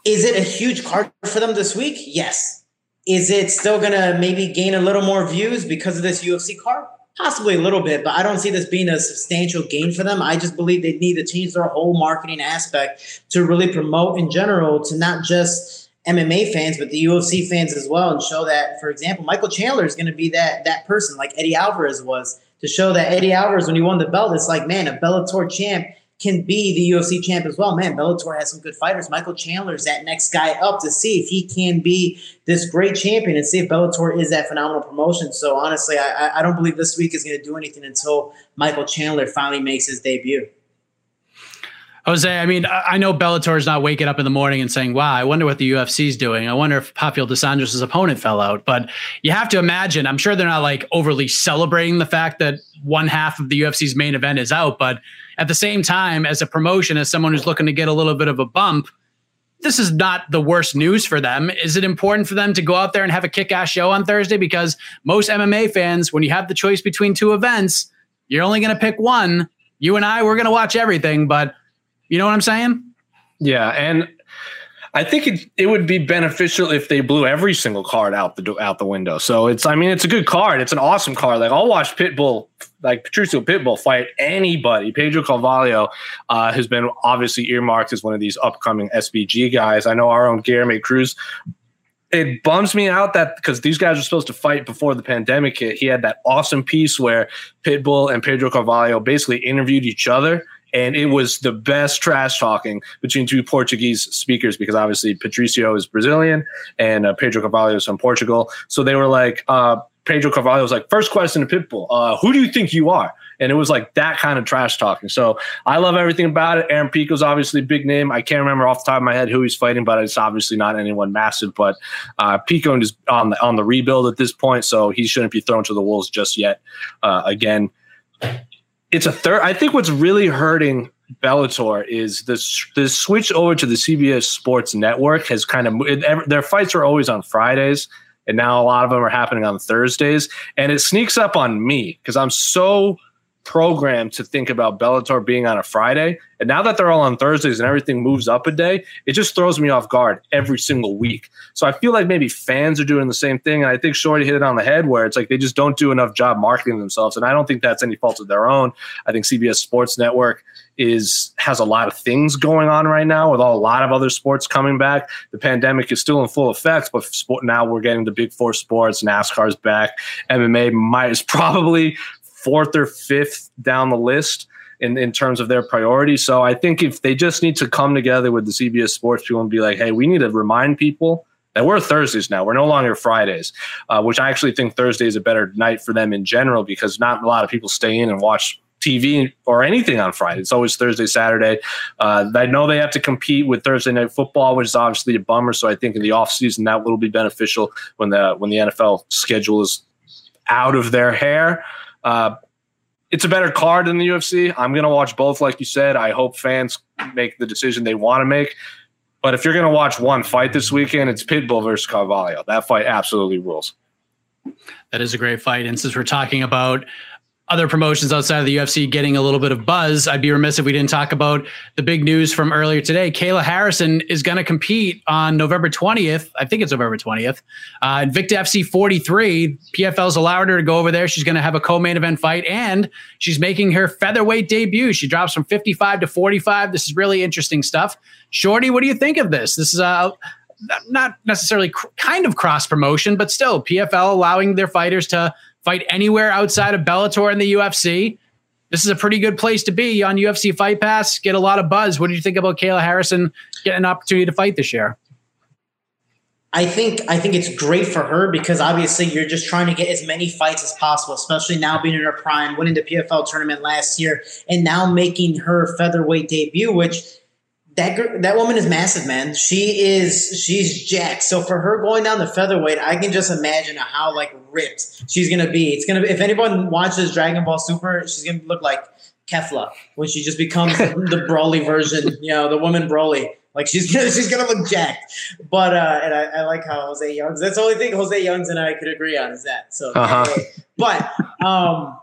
is it a huge card for them this week? Yes. Is it still going to maybe gain a little more views because of this UFC card? Possibly a little bit, but I don't see this being a substantial gain for them. I just believe they need to change their whole marketing aspect to really promote in general to not just MMA fans, but the UFC fans as well, and show that, for example, Michael Chandler is going to be that that person like Eddie Alvarez was to show that Eddie Alvarez, when he won the belt, it's like, man, a Bellator champ can be the UFC champ as well. Man, Bellator has some good fighters. Michael Chandler's that next guy up to see if he can be this great champion and see if Bellator is that phenomenal promotion. So honestly, I, I don't believe this week is going to do anything until Michael Chandler finally makes his debut. Jose, I mean, I know Bellator is not waking up in the morning and saying, wow, I wonder what the UFC is doing. I wonder if Rafael dos opponent fell out. But you have to imagine, I'm sure they're not like overly celebrating the fact that one half of the UFC's main event is out. But at the same time, as a promotion, as someone who's looking to get a little bit of a bump, this is not the worst news for them. Is it important for them to go out there and have a kick ass show on Thursday? Because most MMA fans, when you have the choice between two events, you're only going to pick one. You and I, we're going to watch everything, but you know what I'm saying? Yeah, and I think it, it would be beneficial if they blew every single card out the out the window. So it's I mean it's a good card. It's an awesome card. Like I'll watch Pitbull like Patricio Pitbull fight anybody. Pedro Carvalho uh, has been obviously earmarked as one of these upcoming SBG guys. I know our own Guilherme Cruz. It bums me out that because these guys were supposed to fight before the pandemic hit. He had that awesome piece where Pitbull and Pedro Carvalho basically interviewed each other and it was the best trash talking between two Portuguese speakers because obviously Patricio is Brazilian and uh, Pedro Carvalho is from Portugal. So they were like, uh, Pedro Carvalho was like, first question to Pitbull, uh, who do you think you are? And it was like that kind of trash talking. So I love everything about it. Aaron Pico's obviously a big name. I can't remember off the top of my head who he's fighting, but it's obviously not anyone massive. But uh, Pico is on the on the rebuild at this point, so he shouldn't be thrown to the wolves just yet. Uh, again, it's a third. I think what's really hurting Bellator is this the switch over to the CBS Sports Network has kind of it, their fights are always on Fridays, and now a lot of them are happening on Thursdays, and it sneaks up on me because I'm so programmed to think about Bellator being on a Friday. And now that they're all on Thursdays and everything moves up a day, it just throws me off guard every single week. So I feel like maybe fans are doing the same thing. And I think Shorty hit it on the head where it's like they just don't do enough job marketing themselves. And I don't think that's any fault of their own. I think CBS Sports Network is has a lot of things going on right now with a lot of other sports coming back. The pandemic is still in full effect, but sport, now we're getting the big four sports. NASCAR's back. MMA might is probably fourth or fifth down the list in, in terms of their priority. So I think if they just need to come together with the CBS Sports people and be like, hey, we need to remind people that we're Thursdays now. We're no longer Fridays, uh, which I actually think Thursday is a better night for them in general because not a lot of people stay in and watch TV or anything on Friday. It's always Thursday, Saturday. Uh, I know they have to compete with Thursday night football, which is obviously a bummer. So I think in the offseason that will be beneficial when the when the NFL schedule is out of their hair. Uh, it's a better card than the UFC. I'm going to watch both, like you said. I hope fans make the decision they want to make. But if you're going to watch one fight this weekend, it's Pitbull versus Carvalho. That fight absolutely rules. That is a great fight. And since we're talking about other promotions outside of the UFC getting a little bit of buzz, I'd be remiss if we didn't talk about the big news from earlier today. Kayla Harrison is going to compete on November 20th. I think it's November 20th. Uh, Invicta FC 43. PFL's allowed her to go over there. She's going to have a co-main event fight, and she's making her featherweight debut. She drops from 55 to 45. This is really interesting stuff. Shorty, what do you think of this? This is uh, not necessarily cr- kind of cross promotion, but still PFL allowing their fighters to fight anywhere outside of Bellator and the UFC. This is a pretty good place to be on UFC Fight Pass. Get a lot of buzz. What do you think about Kayla Harrison getting an opportunity to fight this year? I think I think it's great for her because obviously you're just trying to get as many fights as possible, especially now being in her prime, winning the PFL tournament last year, and now making her featherweight debut, which that that woman is massive, man. She is she's jacked. So for her going down the featherweight, I can just imagine how like ripped she's gonna be. It's gonna be if anyone watches Dragon Ball Super, she's gonna look like Kefla when she just becomes the Broly version. You know, the woman Broly. Like she's gonna she's gonna look jacked. But uh, and I, I like how Jose Youngs. That's the only thing Jose Youngs and I could agree on is that. So, uh-huh. but um,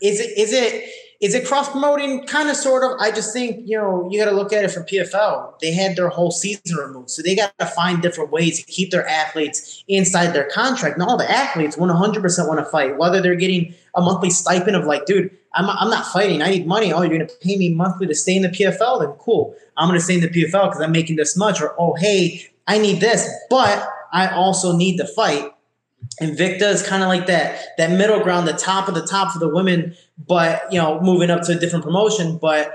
is it is it Is it cross promoting? Kind of, sort of. I just think you know you got to look at it from PFL. They had their whole season removed, so they got to find different ways to keep their athletes inside their contract. And all the athletes 100 percent want to fight, whether they're getting a monthly stipend of like, dude, I'm I'm not fighting. I need money. Oh, you're gonna pay me monthly to stay in the PFL? Then cool. I'm gonna stay in the PFL because I'm making this much. Or oh, hey, I need this, but I also need to fight. Invicta is kind of like that that middle ground, the top of the top for the women, but you know, moving up to a different promotion. But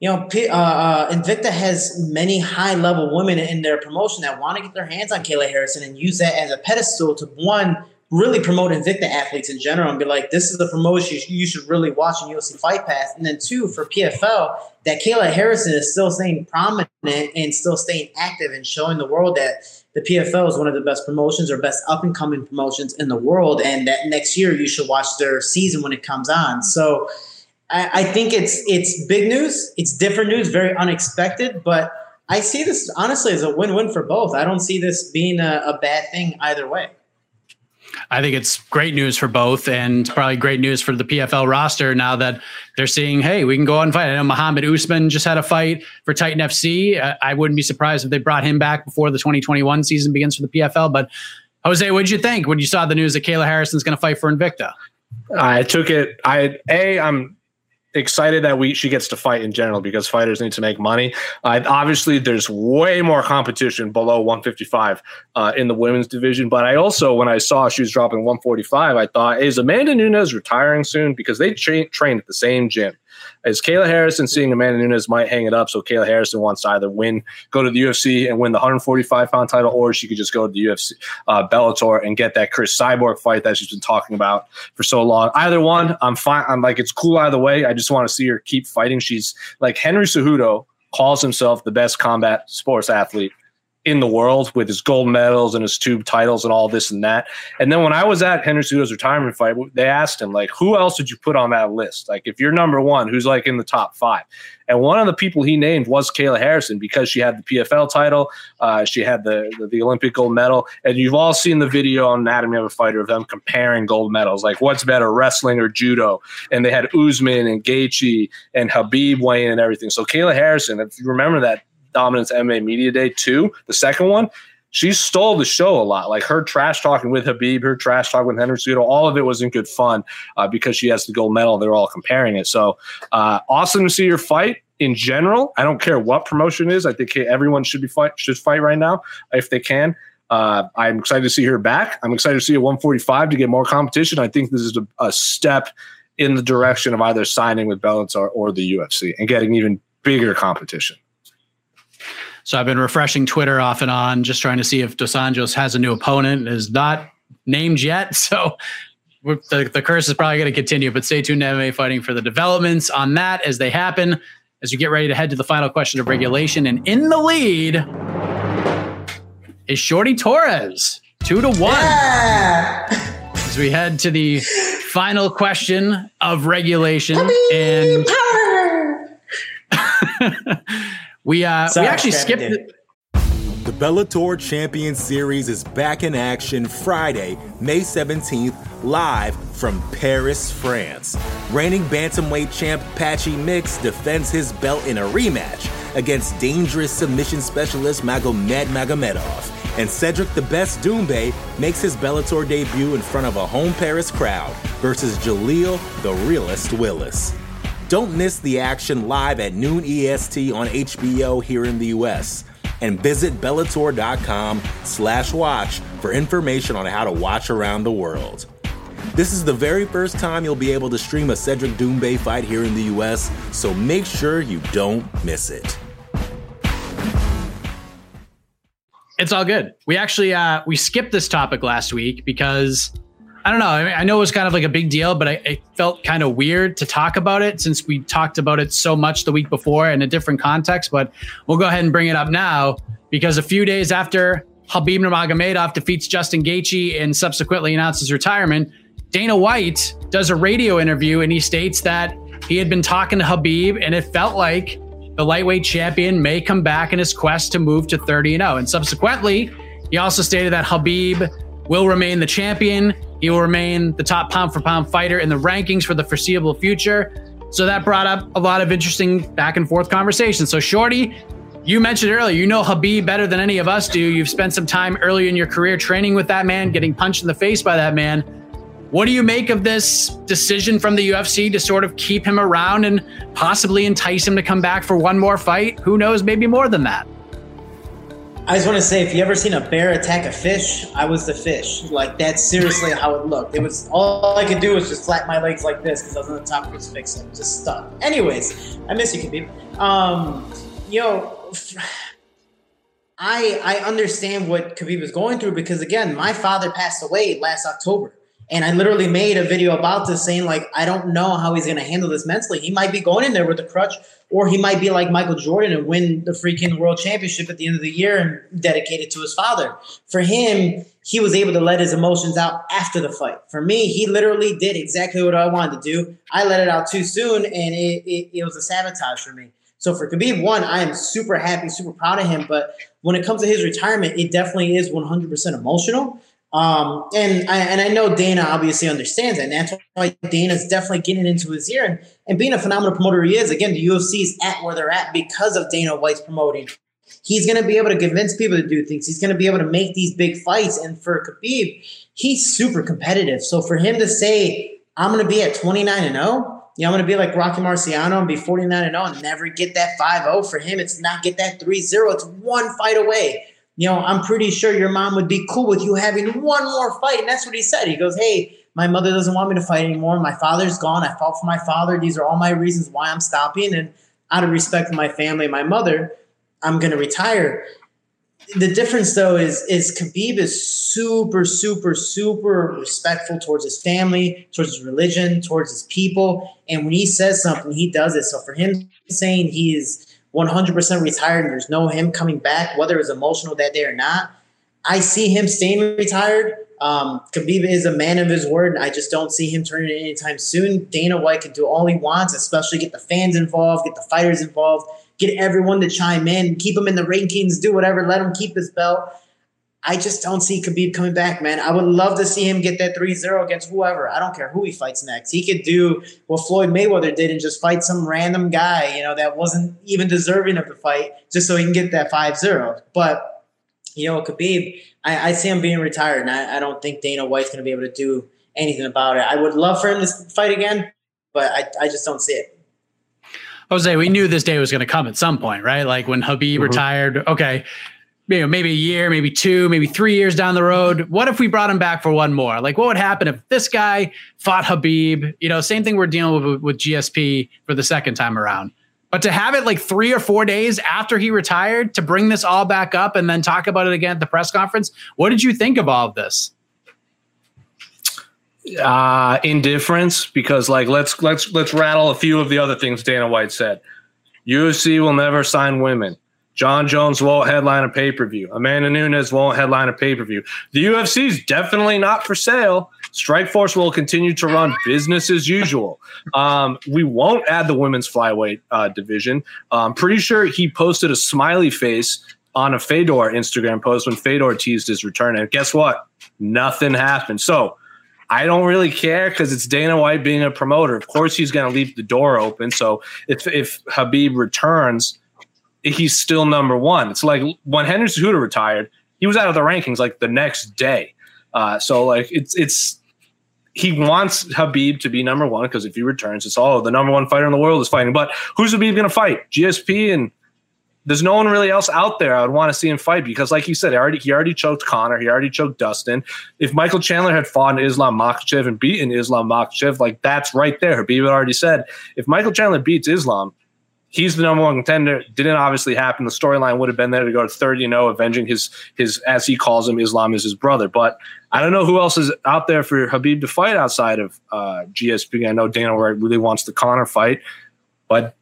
you know, uh, uh, Invicta has many high level women in their promotion that want to get their hands on Kayla Harrison and use that as a pedestal to one really promote Invicta athletes in general and be like, this is a promotion you should really watch in UFC Fight Pass. And then two, for PFL, that Kayla Harrison is still staying prominent and still staying active and showing the world that the PFL is one of the best promotions or best up and coming promotions in the world. And that next year you should watch their season when it comes on. So I, I think it's it's big news. It's different news, very unexpected, but I see this honestly as a win-win for both. I don't see this being a, a bad thing either way. I think it's great news for both, and probably great news for the PFL roster now that they're seeing, hey, we can go out and fight. I know Muhammad Usman just had a fight for Titan FC. I wouldn't be surprised if they brought him back before the 2021 season begins for the PFL. But Jose, what did you think when you saw the news that Kayla Harrison's going to fight for Invicta? I took it. I a I'm excited that we she gets to fight in general because fighters need to make money. Uh, obviously, there's way more competition below 155 uh, in the women's division. But I also, when I saw she was dropping 145, I thought, is Amanda Nunes retiring soon? Because they tra- train at the same gym. Is Kayla Harrison seeing Amanda Nunes might hang it up? So Kayla Harrison wants to either win, go to the UFC and win the 145 pound title, or she could just go to the UFC, uh, Bellator and get that Chris Cyborg fight that she's been talking about for so long. Either one, I'm fine. I'm like, it's cool either way. I just want to see her keep fighting. She's like Henry Cejudo calls himself the best combat sports athlete in the world with his gold medals and his two titles and all this and that. And then when I was at Henry Cejudo's retirement fight, they asked him like, "Who else did you put on that list? Like, if you're number one, who's like in the top five? And one of the people he named was Kayla Harrison because she had the PFL title, uh, she had the, the, the Olympic gold medal, and you've all seen the video on Anatomy of a Fighter of them comparing gold medals, like what's better, wrestling or judo? And they had Usman and Gaethje and Habib weighing and everything. So Kayla Harrison, if you remember that Dominance MMA Media Day two, the second one, she stole the show a lot. Like her trash talking with Habib, her trash talking with Henry Cejudo, all of it was in good fun uh, because she has the gold medal. They're all comparing it. So uh, awesome to see your fight in general. I don't care what promotion is. I think everyone should be fight should fight right now if they can. Uh, I'm excited to see her back. I'm excited to see a 145 to get more competition. I think this is a, a step in the direction of either signing with Bellator or the UFC and getting even bigger competition. So I've been refreshing Twitter off and on, just trying to see if Dos Anjos has a new opponent. Is not named yet, so the, the curse is probably going to continue. But stay tuned to MMA Fighting for the developments on that as they happen. As you get ready to head to the final question of regulation, and in the lead is Shorty Torres, two to one. Yeah. As we head to the final question of regulation, and. We uh, Sorry, we actually skipped it. The Bellator Champion Series is back in action Friday, May 17th, live from Paris, France. Reigning bantamweight champ Patchy Mix defends his belt in a rematch against dangerous submission specialist Magomed Magomedov. And Cedric the Best Doumbé makes his Bellator debut in front of a home Paris crowd versus Jaleel the Realist Willis. Don't miss the action live at noon EST on HBO here in the US. And visit Bellator.com slash watch for information on how to watch around the world. This is the very first time you'll be able to stream a Cedric Doumbé fight here in the US, so make sure you don't miss it. It's all good. We actually uh, we skipped this topic last week because I don't know. I, mean, I, know it was kind of like a big deal, but I, felt kind of weird to talk about it since we talked about it so much the week before in a different context. But we'll go ahead and bring it up now because a few days after Habib Nurmagomedov defeats Justin Gaethje and subsequently announces retirement, Dana White does a radio interview and he states that he had been talking to Habib and it felt like the lightweight champion may come back in his quest to move to 30 and 0. And subsequently, he also stated that Habib will remain the champion he will remain the top pound for pound fighter in the rankings for the foreseeable future. So that brought up a lot of interesting back and forth conversations. So, Shorty, you mentioned earlier, you know Khabib better than any of us do. You've spent some time early in your career training with that man, getting punched in the face by that man. What do you make of this decision from the UFC to sort of keep him around and possibly entice him to come back for one more fight? Who knows, maybe more than that. I just want to say, if you ever seen a bear attack a fish, I was the fish. Like that's seriously how it looked. It was all I could do was just flap my legs like this because I was on the top of his fix. I was just stuck. Anyways, I miss you, Khabib. Um, know, I I understand what Khabib was going through because again, my father passed away last October. And I literally made a video about this saying, like, I don't know how he's going to handle this mentally. He might be going in there with a crutch, or he might be like Michael Jordan and win the freaking world championship at the end of the year and dedicate it to his father. For him, he was able to let his emotions out after the fight. For me, he literally did exactly what I wanted to do. I let it out too soon, and it, it, it was a sabotage for me. So for Khabib, one, I am super happy, super proud of him. But when it comes to his retirement, it definitely is 100% emotional. Um, and I, and I know Dana obviously understands that, and that's why Dana's definitely getting into his ear. And, and being a phenomenal promoter he is, again, the UFC is at where they're at because of Dana White's promoting. He's going to be able to convince people to do things. He's going to be able to make these big fights. And for Khabib, he's super competitive. So for him to say, I'm going to be at 29 and 0, you know, I'm going to be like Rocky Marciano and be 49 and 0 and never get that 5 0. For him, it's not get that 3 0. It's one fight away you know, I'm pretty sure your mom would be cool with you having one more fight. And that's what he said. He goes, Hey, my mother doesn't want me to fight anymore. My father's gone. I fought for my father. These are all my reasons why I'm stopping. And out of respect for my family and my mother, I'm going to retire. The difference, though, is is Khabib is super, super, super respectful towards his family, towards his religion, towards his people. And when he says something, he does it. So for him saying he is 100% retired and there's no him coming back, whether it's emotional that day or not. I see him staying retired. Um, Khabib is a man of his word. And I just don't see him turning it anytime soon. Dana White can do all he wants, especially get the fans involved, get the fighters involved, get everyone to chime in, keep him in the rankings, do whatever, let him keep his belt. I just don't see Khabib coming back, man. I would love to see him get that 3-0 against whoever. I don't care who he fights next. He could do what Floyd Mayweather did and just fight some random guy, you know, that wasn't even deserving of the fight, just so he can get that 5-0. But, you know, Khabib, I, I see him being retired, and I, I don't think Dana White's going to be able to do anything about it. I would love for him to fight again, but I, I just don't see it. Jose, we knew this day was going to come at some point, right? Like when Khabib mm-hmm. retired, okay you know, maybe a year, maybe two, maybe three years down the road. What if we brought him back for one more? Like, what would happen if this guy fought Habib? You know, same thing we're dealing with with GSP for the second time around. But to have it like three or four days after he retired to bring this all back up and then talk about it again at the press conference, what did you think of all of this? Uh, indifference, because like let's let's let's rattle a few of the other things Dana White said. UFC will never sign women. Jon Jones won't headline a pay per view. Amanda Nunes won't headline a pay per view. The UFC is definitely not for sale. Strikeforce will continue to run business as usual. Um, we won't add the women's flyweight uh, division. I'm pretty sure he posted a smiley face on a Fedor Instagram post when Fedor teased his return. And guess what? Nothing happened. So I don't really care because it's Dana White being a promoter. Of course, he's going to leave the door open. So if, if Khabib returns, he's still number one. It's like when Henry Cejudo retired, he was out of the rankings like the next day. Uh, so like it's it's he wants Habib to be number one because if he returns, it's all the number one fighter in the world is fighting. But who's Khabib going to fight? GSP and there's no one really else out there I would want to see him fight because, like you said, he already he already choked Conor, he already choked Dustin. If Michael Chandler had fought Islam Makhachev and beaten Islam Makhachev, like that's right there. Khabib had already said if Michael Chandler beats Islam, he's the number one contender. Didn't obviously happen. The storyline would have been there to go to 30 and 0, avenging his his as he calls him, Islam is his brother. But I don't know who else is out there for Habib to fight outside of uh, GSP. I know Dana White really wants the Conor fight, but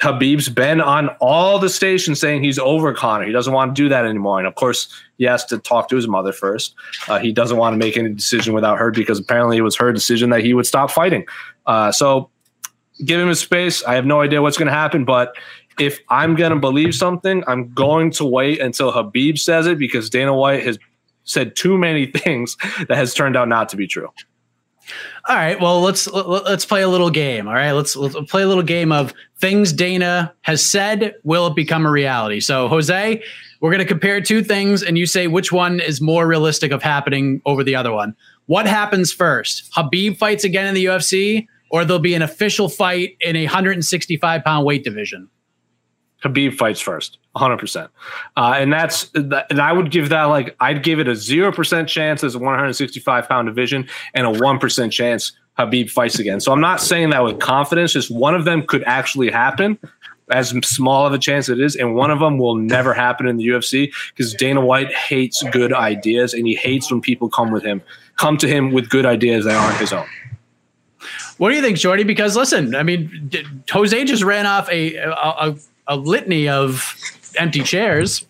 Habib's been on all the stations saying he's over Conor. He doesn't want to do that anymore. And of course, he has to talk to his mother first. Uh, he doesn't want to make any decision without her because apparently it was her decision that he would stop fighting. Uh, so give him his space. I have no idea what's going to happen, but if I'm going to believe something, I'm going to wait until Habib says it because Dana White has said too many things that has turned out not to be true. All right. Well, let's let's play a little game. All right. Let's let's play a little game of things Dana has said. Will it become a reality? So, Jose, we're going to compare two things, and you say which one is more realistic of happening over the other one. What happens first? Habib fights again in the UFC, or there'll be an official fight in a 165 pound weight division? Khabib fights first, 100%. Uh, and that's, and I would give that like, I'd give it a 0% chance as a 165 pound division and a 1% chance Habib fights again. So I'm not saying that with confidence, just one of them could actually happen. As small of a chance it is, and one of them will never happen in the UFC because Dana White hates good ideas and he hates when people come with him, come to him with good ideas that aren't his own. What do you think, Shorty? Because listen, I mean, Jose just ran off a, a, a litany of empty chairs.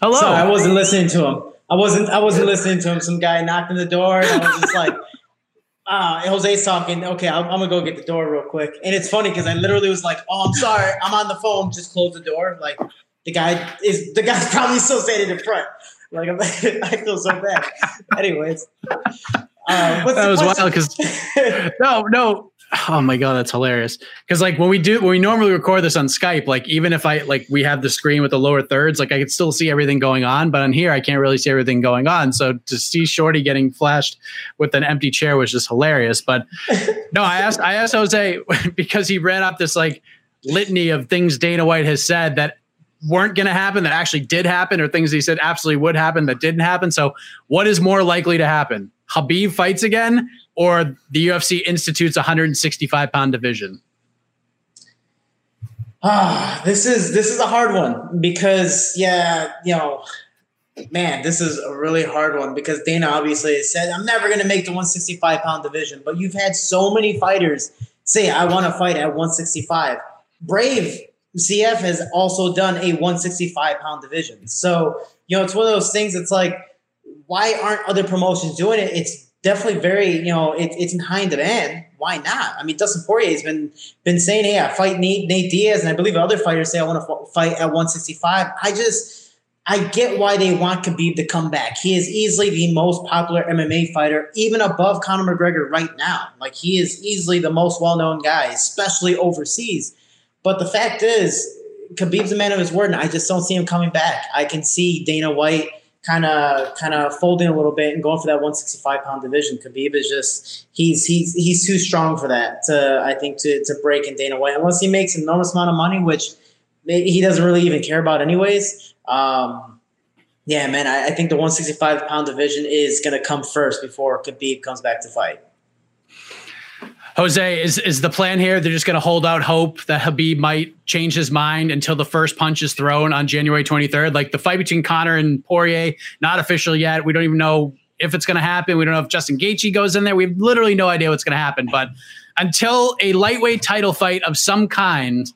Hello. I wasn't listening to him. I wasn't. I wasn't listening to him. Some guy knocked on the door, and I was just like, "Ah, Jose's talking. Okay, I'm, I'm, gonna go get the door real quick." And it's funny because I literally was like, "Oh, I'm sorry. I'm on the phone. Just close the door." Like the guy is. The guy's probably still standing in front. Like i feel so bad. Anyways, uh, that was wild because no, no, Oh my god, that's hilarious. Because like when we do when we normally record this on Skype, like even if I like we have the screen with the lower thirds, like I can still see everything going on, but on here I can't really see everything going on. So to see Shorty getting flashed with an empty chair was just hilarious. But no, I asked I asked Jose because he ran up this like litany of things Dana White has said that weren't going to happen that actually did happen or things he said absolutely would happen that didn't happen. So what is more likely to happen? Khabib fights again or the UFC institutes a 165 pound division? Ah, this is this is a hard one because yeah, you know, man, this is a really hard one because Dana obviously said I'm never going to make the 165 pound division, but you've had so many fighters say I want to fight at 165. Brave CF has also done a 165 pound division, so you know it's one of those things. It's like why aren't other promotions doing it? It's definitely very, you know, it, it's in high demand. Why not? I mean, Dustin Poirier has been been saying, "Hey, I fight Nate, Nate Diaz," and I believe other fighters say, "I want to fight at 165." I just, I get why they want Khabib to come back. He is easily the most popular MMA fighter, even above Conor McGregor right now. Like he is easily the most well known guy, especially overseas. But the fact is, Khabib's a man of his word, and I just don't see him coming back. I can see Dana White kind of kind of folding a little bit and going for that 165 pound division. Khabib is just he's he's he's too strong for that. To, I think to to break in Dana White unless he makes an enormous amount of money, which he doesn't really even care about anyways. Um, yeah, man, I, I think the 165 pound division is going to come first before Khabib comes back to fight. Jose, is is the plan here? They're just going to hold out hope that Habib might change his mind until the first punch is thrown on January 23rd. Like the fight between Conor and Poirier, not official yet. We don't even know if it's going to happen. We don't know if Justin Gaethje goes in there. We have literally no idea what's going to happen. But until a lightweight title fight of some kind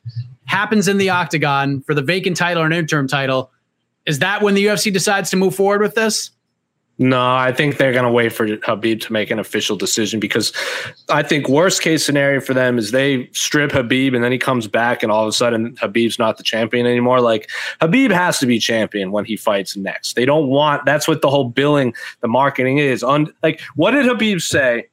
happens in the octagon for the vacant title or an interim title, is that when the UFC decides to move forward with this? No, I think they're going to wait for Habib to make an official decision because I think worst case scenario for them is they strip Habib and then he comes back and all of a sudden Habib's not the champion anymore. Like Habib has to be champion when he fights next. They don't want that's what the whole billing, the marketing is. On like what did Habib say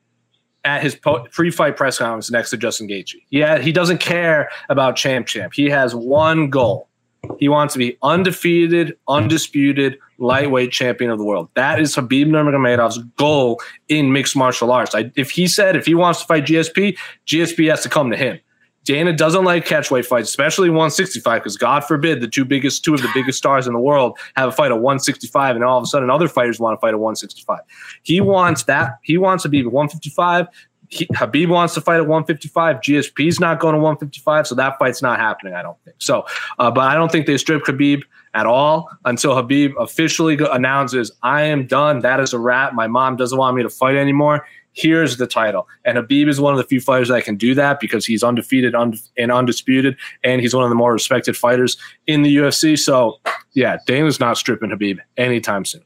at his pre-fight press conference next to Justin Gaethje? Yeah, he doesn't care about champ champ. He has one goal he wants to be undefeated, undisputed lightweight champion of the world. That is Habib Nurmagomedov's goal in mixed martial arts. I, if he said if he wants to fight GSP, GSP has to come to him. Dana doesn't like catchweight fights, especially 165, because God forbid the two biggest, two of the biggest stars in the world have a fight at 165, and all of a sudden other fighters want to fight at 165. He wants that. He wants to be 155 he, Khabib wants to fight at 155. GSP's not going to 155, so that fight's not happening. I don't think so. Uh, but I don't think they strip Habib at all until Habib officially announces, "I am done. That is a wrap. My mom doesn't want me to fight anymore." Here's the title. And Habib is one of the few fighters that can do that because he's undefeated and undisputed, and he's one of the more respected fighters in the UFC. So, yeah, Dana's not stripping Habib anytime soon.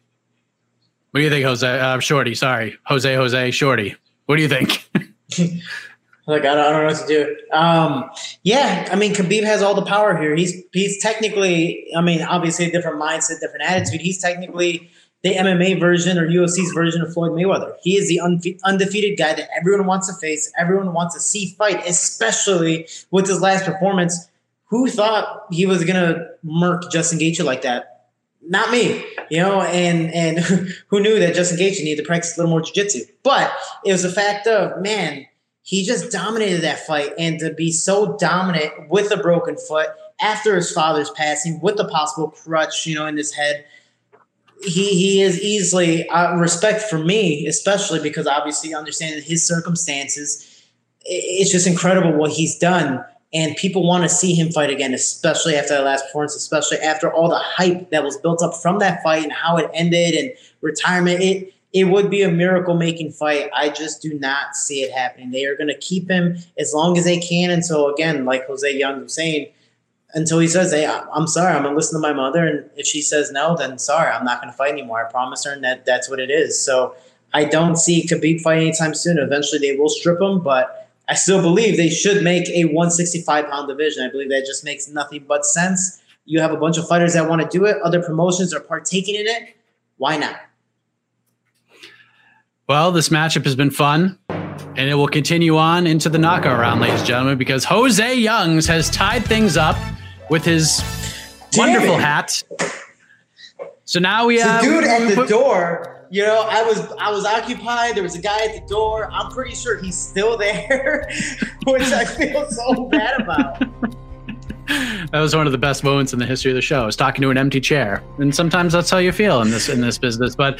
What do you think, Jose? Uh, Shorty, sorry. Jose, Jose, Shorty. What do you think? like I don't, I don't, know what to do. Um, yeah, I mean Khabib has all the power here. He's he's technically, I mean, obviously a different mindset, different attitude. He's technically the MMA version or UFC's version of Floyd Mayweather. He is the unfe- undefeated guy that everyone wants to face, everyone wants to see fight, especially with his last performance. Who thought he was gonna murk Justin Gaethje like that? Not me, you know. And and who knew that Justin Gaethje needed to practice a little more jiu-jitsu? But it was a fact of man, he just dominated that fight, and to be so dominant with a broken foot after his father's passing, with the possible crutch, you know, in his head he he is easily uh, respect for me, especially because obviously understanding his circumstances, it's just incredible what he's done, and people want to see him fight again, especially after that last performance, especially after all the hype that was built up from that fight and how it ended and retirement. It it would be a miracle making fight. I just do not see it happening. They are going to keep him as long as they can until again, like Jose Young was saying until he says, "Hey, I'm sorry, I'm gonna listen to my mother," and if she says no, then sorry, I'm not gonna fight anymore. I promise her, and that that's what it is. So I don't see Khabib fight anytime soon. Eventually, they will strip him, but I still believe they should make a 165 pound division. I believe that just makes nothing but sense. You have a bunch of fighters that want to do it. Other promotions are partaking in it. Why not? Well, this matchup has been fun. And it will continue on into the knockout round, ladies and gentlemen, because Jose Youngs has tied things up with his wonderful hat. So now we have the dude at the door. You know, I was I was occupied. There was a guy at the door. I'm pretty sure he's still there, which I feel so bad about. That was one of the best moments in the history of the show. I was talking to an empty chair, and sometimes that's how you feel in this in this business. But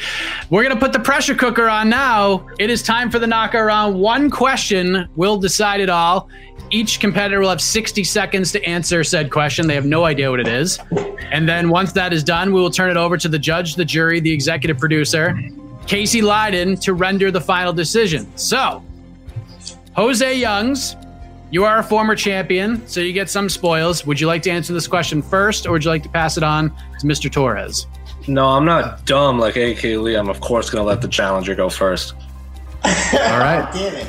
we're gonna put the pressure cooker on now. It is time for the knockout around. One question will decide it all. Each competitor will have 60 seconds to answer said question. They have no idea what it is. And then once that is done, we will turn it over to the judge, the jury, the executive producer, Casey Leydon, to render the final decision. So, Jose Youngs, you are a former champion, so you get some spoils. Would you like to answer this question first, or would you like to pass it on to Mr. Torres? No, I'm not dumb like AK Lee. I'm of course going to let the challenger go first. All right. Damn it.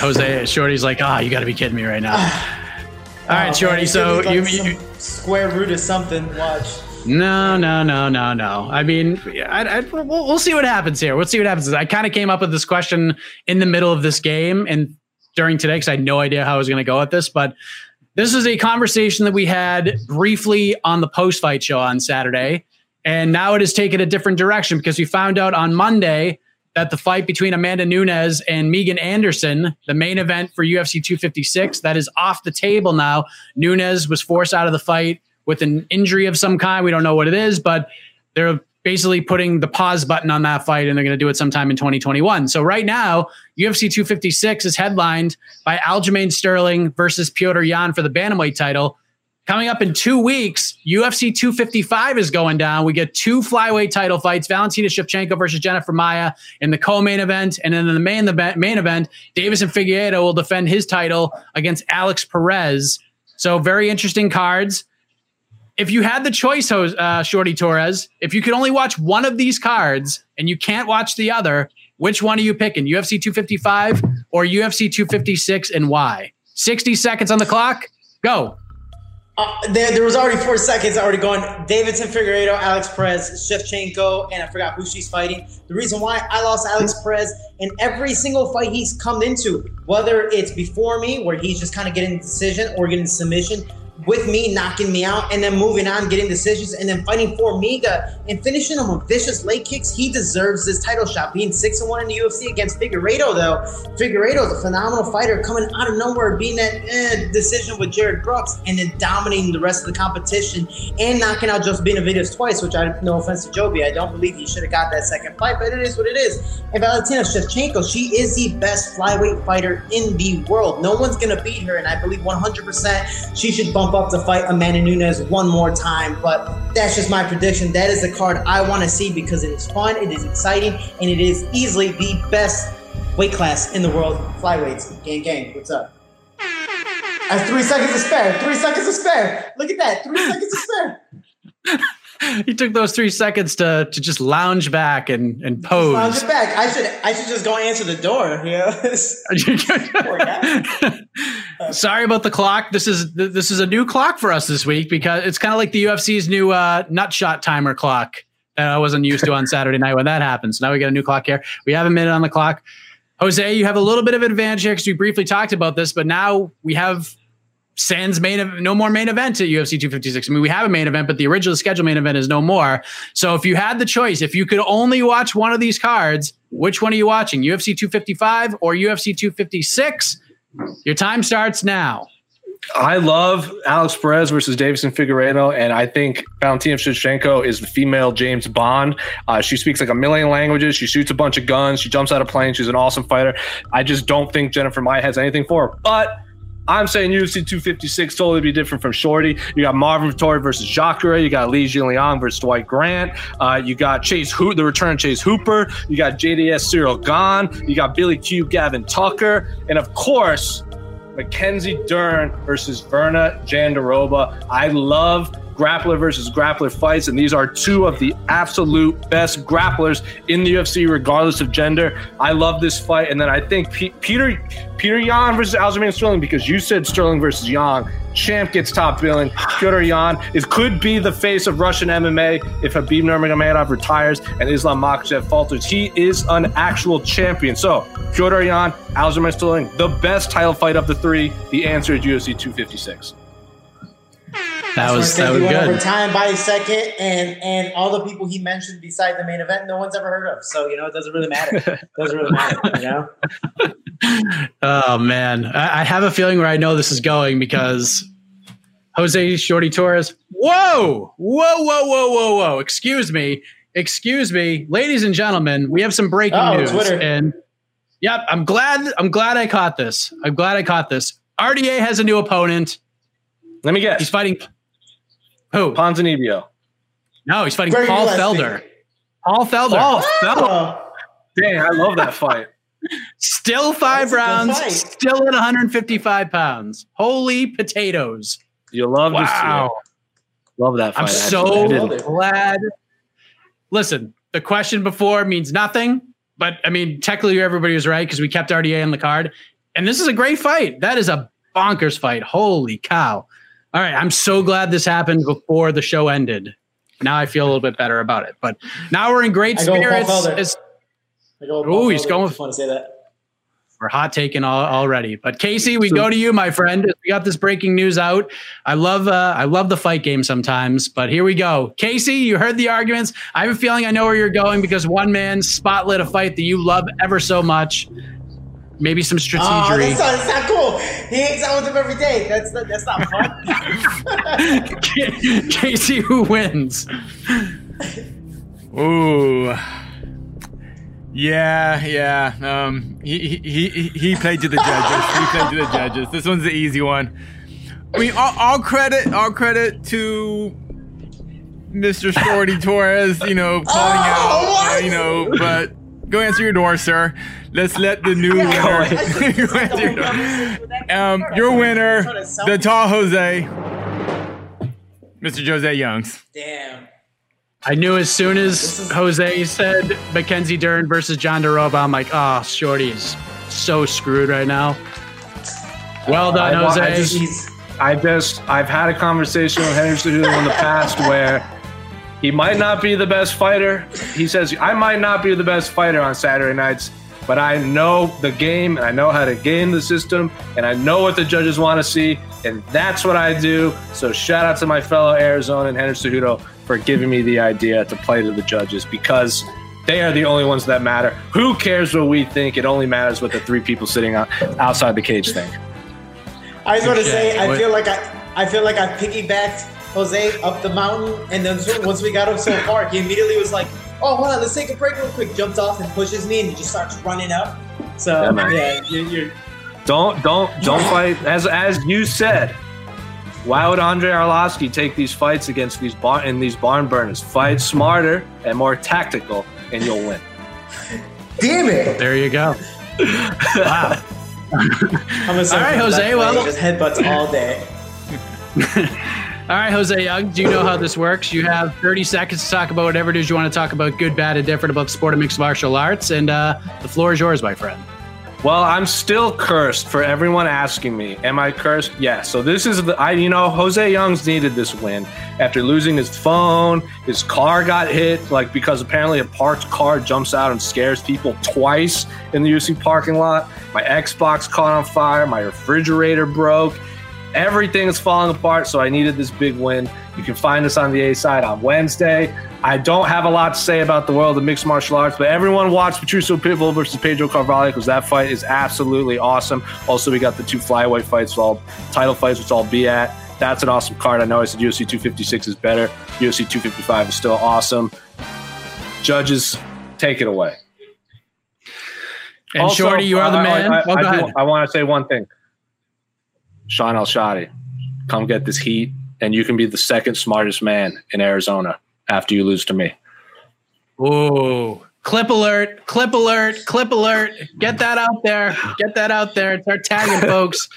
Jose Shorty's like, ah, oh, you got to be kidding me right now. All right, Oh, Shorty. man, So it's gonna you, you square root of something. Watch. no, no, no, no, no. I mean, I, I, we'll, we'll see what happens here. We'll see what happens. I kind of came up with this question in the middle of this game and during today because I had no idea how I was going to go at this, but. This is a conversation that we had briefly on the post fight show on Saturday. And now it has taken a different direction because we found out on Monday that the fight between Amanda Nunes and Megan Anderson, the main event for UFC 256, that is off the table now. Nunes was forced out of the fight with an injury of some kind. We don't know what it is, but they're basically putting the pause button on that fight and they're going to do it sometime in 2021. So right now, UFC 256 is headlined by Aljamain Sterling versus Piotr Yan for the bantamweight title. Coming up in two weeks, UFC 255 is going down. We get two flyweight title fights: Valentina Shevchenko versus Jennifer Maia in the co-main event, and then in the main the main event, Deiveson Figueiredo will defend his title against Alex Perez. So very interesting cards. If you had the choice, uh, Shorty Torres, if you could only watch one of these cards and you can't watch the other, which one are you picking? UFC 255 or UFC 256, and why? 60 seconds on the clock. Go. Uh, there, there was already four seconds already gone. Deiveson Figueiredo, Alex Perez, Shevchenko, and I forgot who she's fighting. The reason why I lost Alex Perez in every single fight he's come into, whether it's before me, where he's just kind of getting decision or getting submission, with me knocking me out, and then moving on, getting decisions, and then fighting Formiga and finishing him with vicious leg kicks, he deserves this title shot. Being six and one in the UFC against Figueiredo, though, Figueiredo is a phenomenal fighter, coming out of nowhere, being that eh, decision with Jarred Brooks, and then dominating the rest of the competition and knocking out Joseph Benavidez twice. Which I, no offense to Joby, I don't believe he should have got that second fight, but it is what it is. And Valentina Shevchenko, she is the best flyweight fighter in the world. No one's gonna beat her, and I believe 100% she should bump up to fight Amanda Nunes one more time. But that's just my prediction. That is the card I want to see because it is fun, it is exciting, and it is easily the best weight class in the world. Flyweights. Gang, gang. What's up? Have three seconds to spare. Three seconds to spare. Look at that. Three seconds to spare. you took those three seconds to to just lounge back and and pose. Lounge it back. I should I should just go answer the door. Yeah. Sorry about the clock. This is this is a new clock for us this week because it's kind of like the UFC's new uh, nut shot timer clock that I wasn't used to on Saturday night when that happens. So now we got a new clock here. We have a minute on the clock. Jose, you have a little bit of advantage here because we briefly talked about this, but now we have Sans main no more main event at UFC 256. I mean, we have a main event, but the original scheduled main event is no more. So if you had the choice, if you could only watch one of these cards, which one are you watching? UFC 255 or UFC 256? Your time starts now. I love Alex Perez versus Deiveson Figueiredo, and I think Valentina Shevchenko is the female James Bond. Uh, she speaks like a million languages. She shoots a bunch of guns. She jumps out of planes. She's an awesome fighter. I just don't think Jennifer Maia has anything for her. But I'm saying UFC 256 totally be different from Shorty. You got Marvin Vettori versus Jacare. You got Li Jinliang versus Dwight Grant. Uh, you got Chase Hoop, the return Chase Hooper. You got JDS Cyril Gane. You got Billy Q, Gavin Tucker, and of course Mackenzie Dern versus Virna Jandiroba. I love grappler versus grappler fights, and these are two of the absolute best grapplers in the UFC, regardless of gender. I love this fight, and then I think P- Peter Peter Yan versus Aljamain Sterling because you said Sterling versus Yan. Champ gets top billing. Pyotr Yan it could be the face of Russian MMA if Khabib Nurmagomedov retires and Islam Makhachev falters. He is an actual champion. So Pyotr Yan, Aljamain Sterling, the best title fight of the three. The answer is UFC 256. That was that was he went over good. time by a second, and and all the people he mentioned beside the main event, no one's ever heard of. So you know, it doesn't really matter. It doesn't really matter. You know. Oh man, I, I have a feeling where I know this is going because Jose Shorty Torres. Whoa, whoa, whoa, whoa, whoa, whoa! Excuse me, excuse me, ladies and gentlemen. We have some breaking Oh, news, Twitter. and yep, I'm glad. I'm glad I caught this. I'm glad I caught this. RDA has a new opponent. Let me guess. He's fighting. Who? Ponzinibbio. No, he's fighting Greg Paul Gillespie. Felder. Paul Felder. Paul Felder. Oh, Dang, I love that fight. Still five That's rounds. Still at 155 pounds. Holy potatoes! You love to see Wow. it. Love that fight. I'm so did. Love it. glad. Listen, the question before means nothing, but I mean, technically everybody was right because we kept RDA on the card. And this is a great fight. That is a bonkers fight. Holy cow. All right. I'm so glad this happened before the show ended. Now I feel a little bit better about it. But now we're in great I go with Paul spirits. Felder. As I go Ooh, he's Felder. going- Just want to say that. we're hot taking all, already. But Casey, we go to you, my friend. We got this breaking news out. I love uh, I love the fight game sometimes, but here we go. Casey, you heard the arguments. I have a feeling I know where you're going because one man spotlit a fight that you love ever so much. Maybe some Oh, strategery. that's not, that's not cool. He hangs out with him every day. That's not, that's not fun. Casey, who wins? Ooh. Yeah, yeah. Um, he, he he he played to the judges. He played to the judges. This one's the easy one. I mean, all, all credit, all credit to Mr. Shorty Torres. You know, calling Oh, out. uh, you know, but go answer your door, sir. Let's let the new winner. go your. Um, your winner, the tall Jose, Mr. Jose Youngs. Damn. I knew as soon as Jose said Mackenzie Dern versus Jandiroba, I'm like, oh, Shorty is so screwed right now. Well done, I- I Jose. just- He's I just I've had a conversation with Henry Cejudo in the past where he might not be the best fighter. He says I might not be the best fighter on Saturday nights, but I know the game and I know how to game the system and I know what the judges want to see, and that's what I do. So shout out to my fellow Arizona and Henry Cejudo for giving me the idea to play to the judges because they are the only ones that matter. Who cares what we think? It only matters what the three people sitting out, outside the cage think. I just want to say, I feel like I, I feel like I piggybacked Jose up the mountain, and then once we got him so far, he immediately was like, "Oh, hold on, let's take a break real quick." Jumps off and pushes me, and he just starts running up. So Yeah, yeah, you, you're Don't don't don't fight as as you said. Why would Andrei Arlovski take these fights against these barn in these barn burners? Fight smarter and more tactical, and you'll win. damn it. There you go. Wow. I'm a All right, Jose, well- just headbutts all day. All right, Jose Young, do you know how this works? You have 30 seconds to talk about whatever it is you want to talk about, good, bad, and different about the sport of mixed martial arts. And uh, the floor is yours, my friend. Well, I'm still cursed for everyone asking me, am I cursed? Yes. So this is the I you know, Jose Youngs needed this win after losing his phone, his car got hit like because apparently a parked car jumps out and scares people twice in the UC parking lot. My Xbox caught on fire, my refrigerator broke. Everything is falling apart, so I needed this big win. You can find us on the A side on Wednesday. I don't have a lot to say about the world of mixed martial arts, but everyone watch Patricio Pitbull versus Pedro Carvalho because that fight is absolutely awesome. Also, we got the two flyweight fights, all title fights, which I'll be at. That's an awesome card. I know I said UFC 256 is better. UFC 255 is still awesome. Judges, take it away. And also, Shorty, you are the man. I, oh, I, oh, I, I want to say one thing. Shaun Al-Shatti, come get this heat, and you can be the second smartest man in Arizona after you lose to me. Ooh. Clip alert, clip alert, clip alert. Get that out there. Get that out there. Start tagging folks.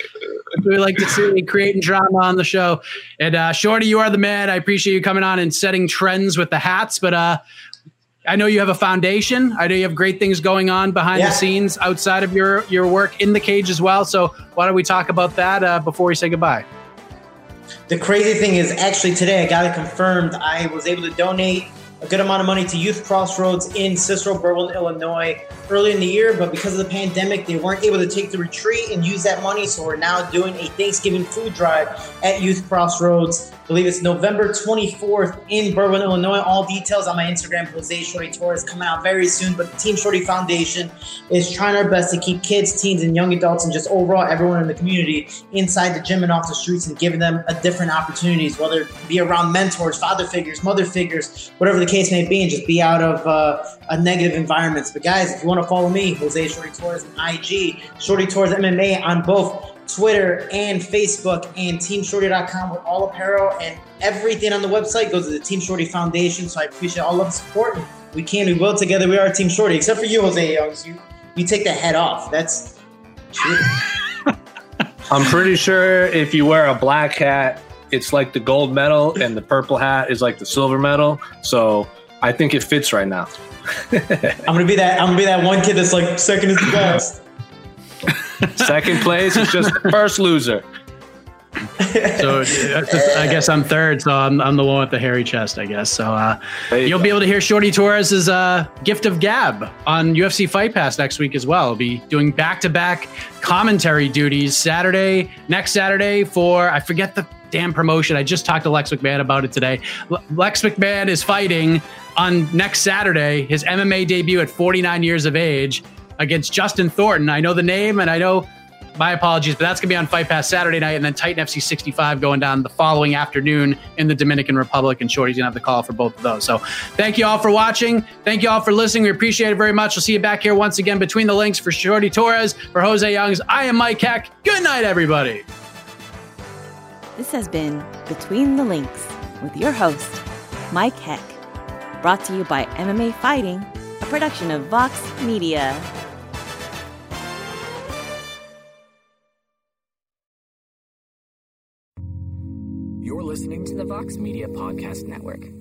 we like to see creating drama on the show. And uh, Shorty, you are the man. I appreciate you coming on and setting trends with the hats. But uh, I know you have a foundation. I know you have great things going on behind yeah. the scenes outside of your your work in the cage as well. So why don't we talk about that uh, before we say goodbye? The crazy thing is, actually, today I got it confirmed. I was able to donate a good amount of money to Youth Crossroads in Cicero, Berwyn, Illinois early in the year, but because of the pandemic, they weren't able to take the retreat and use that money. So we're now doing a Thanksgiving food drive at Youth Crossroads believe it's November 24th in Berwyn, Illinois. All details on my Instagram, Jose Shorty Torres, coming out very soon. But the Team Shorty Foundation is trying our best to keep kids, teens, and young adults, and just overall everyone in the community inside the gym and off the streets and giving them a different opportunities, whether it be around mentors, father figures, mother figures, whatever the case may be, and just be out of uh, a negative environments. But guys, if you want to follow me, Jose Shorty Torres on IG, Shorty Torres MMA on both Twitter and Facebook and teamshorty.com with all apparel and everything on the website goes to the Team Shorty Foundation. So I appreciate all of the support. We can, we will together. We are Team Shorty, except for you, Jose Youngs. You, you take the head off. That's. I'm pretty sure if you wear a black hat, it's like the gold medal, and the purple hat is like the silver medal. So I think it fits right now. I'm gonna be that. I'm gonna be that one kid that's like second is the best. Second place is just first loser. So I guess I'm third, so I'm, I'm the one with the hairy chest, I guess. So uh, you will be able to hear Shorty Torres's uh, gift of gab on UFC Fight Pass next week as well. I'll be doing back to back commentary duties Saturday, next Saturday for I forget the damn promotion. I just talked to Lex McMahon about it today. Lex McMahon is fighting on next Saturday his MMA debut at 49 years of age against Justin Thornton. I know the name and I know my apologies, but that's going to be on Fight Pass Saturday night and then Titan FC 65 going down the following afternoon in the Dominican Republic. And Shorty's going to have the call for both of those. So thank you all for watching. Thank you all for listening. We appreciate it very much. We'll see you back here once again between the links for Shorty Torres, for Jose Youngs. I am Mike Heck. Good night, everybody. This has been Between the Links with your host, Mike Heck. Brought to you by MMA Fighting, a production of Vox Media. Listening to the Vox Media Podcast Network.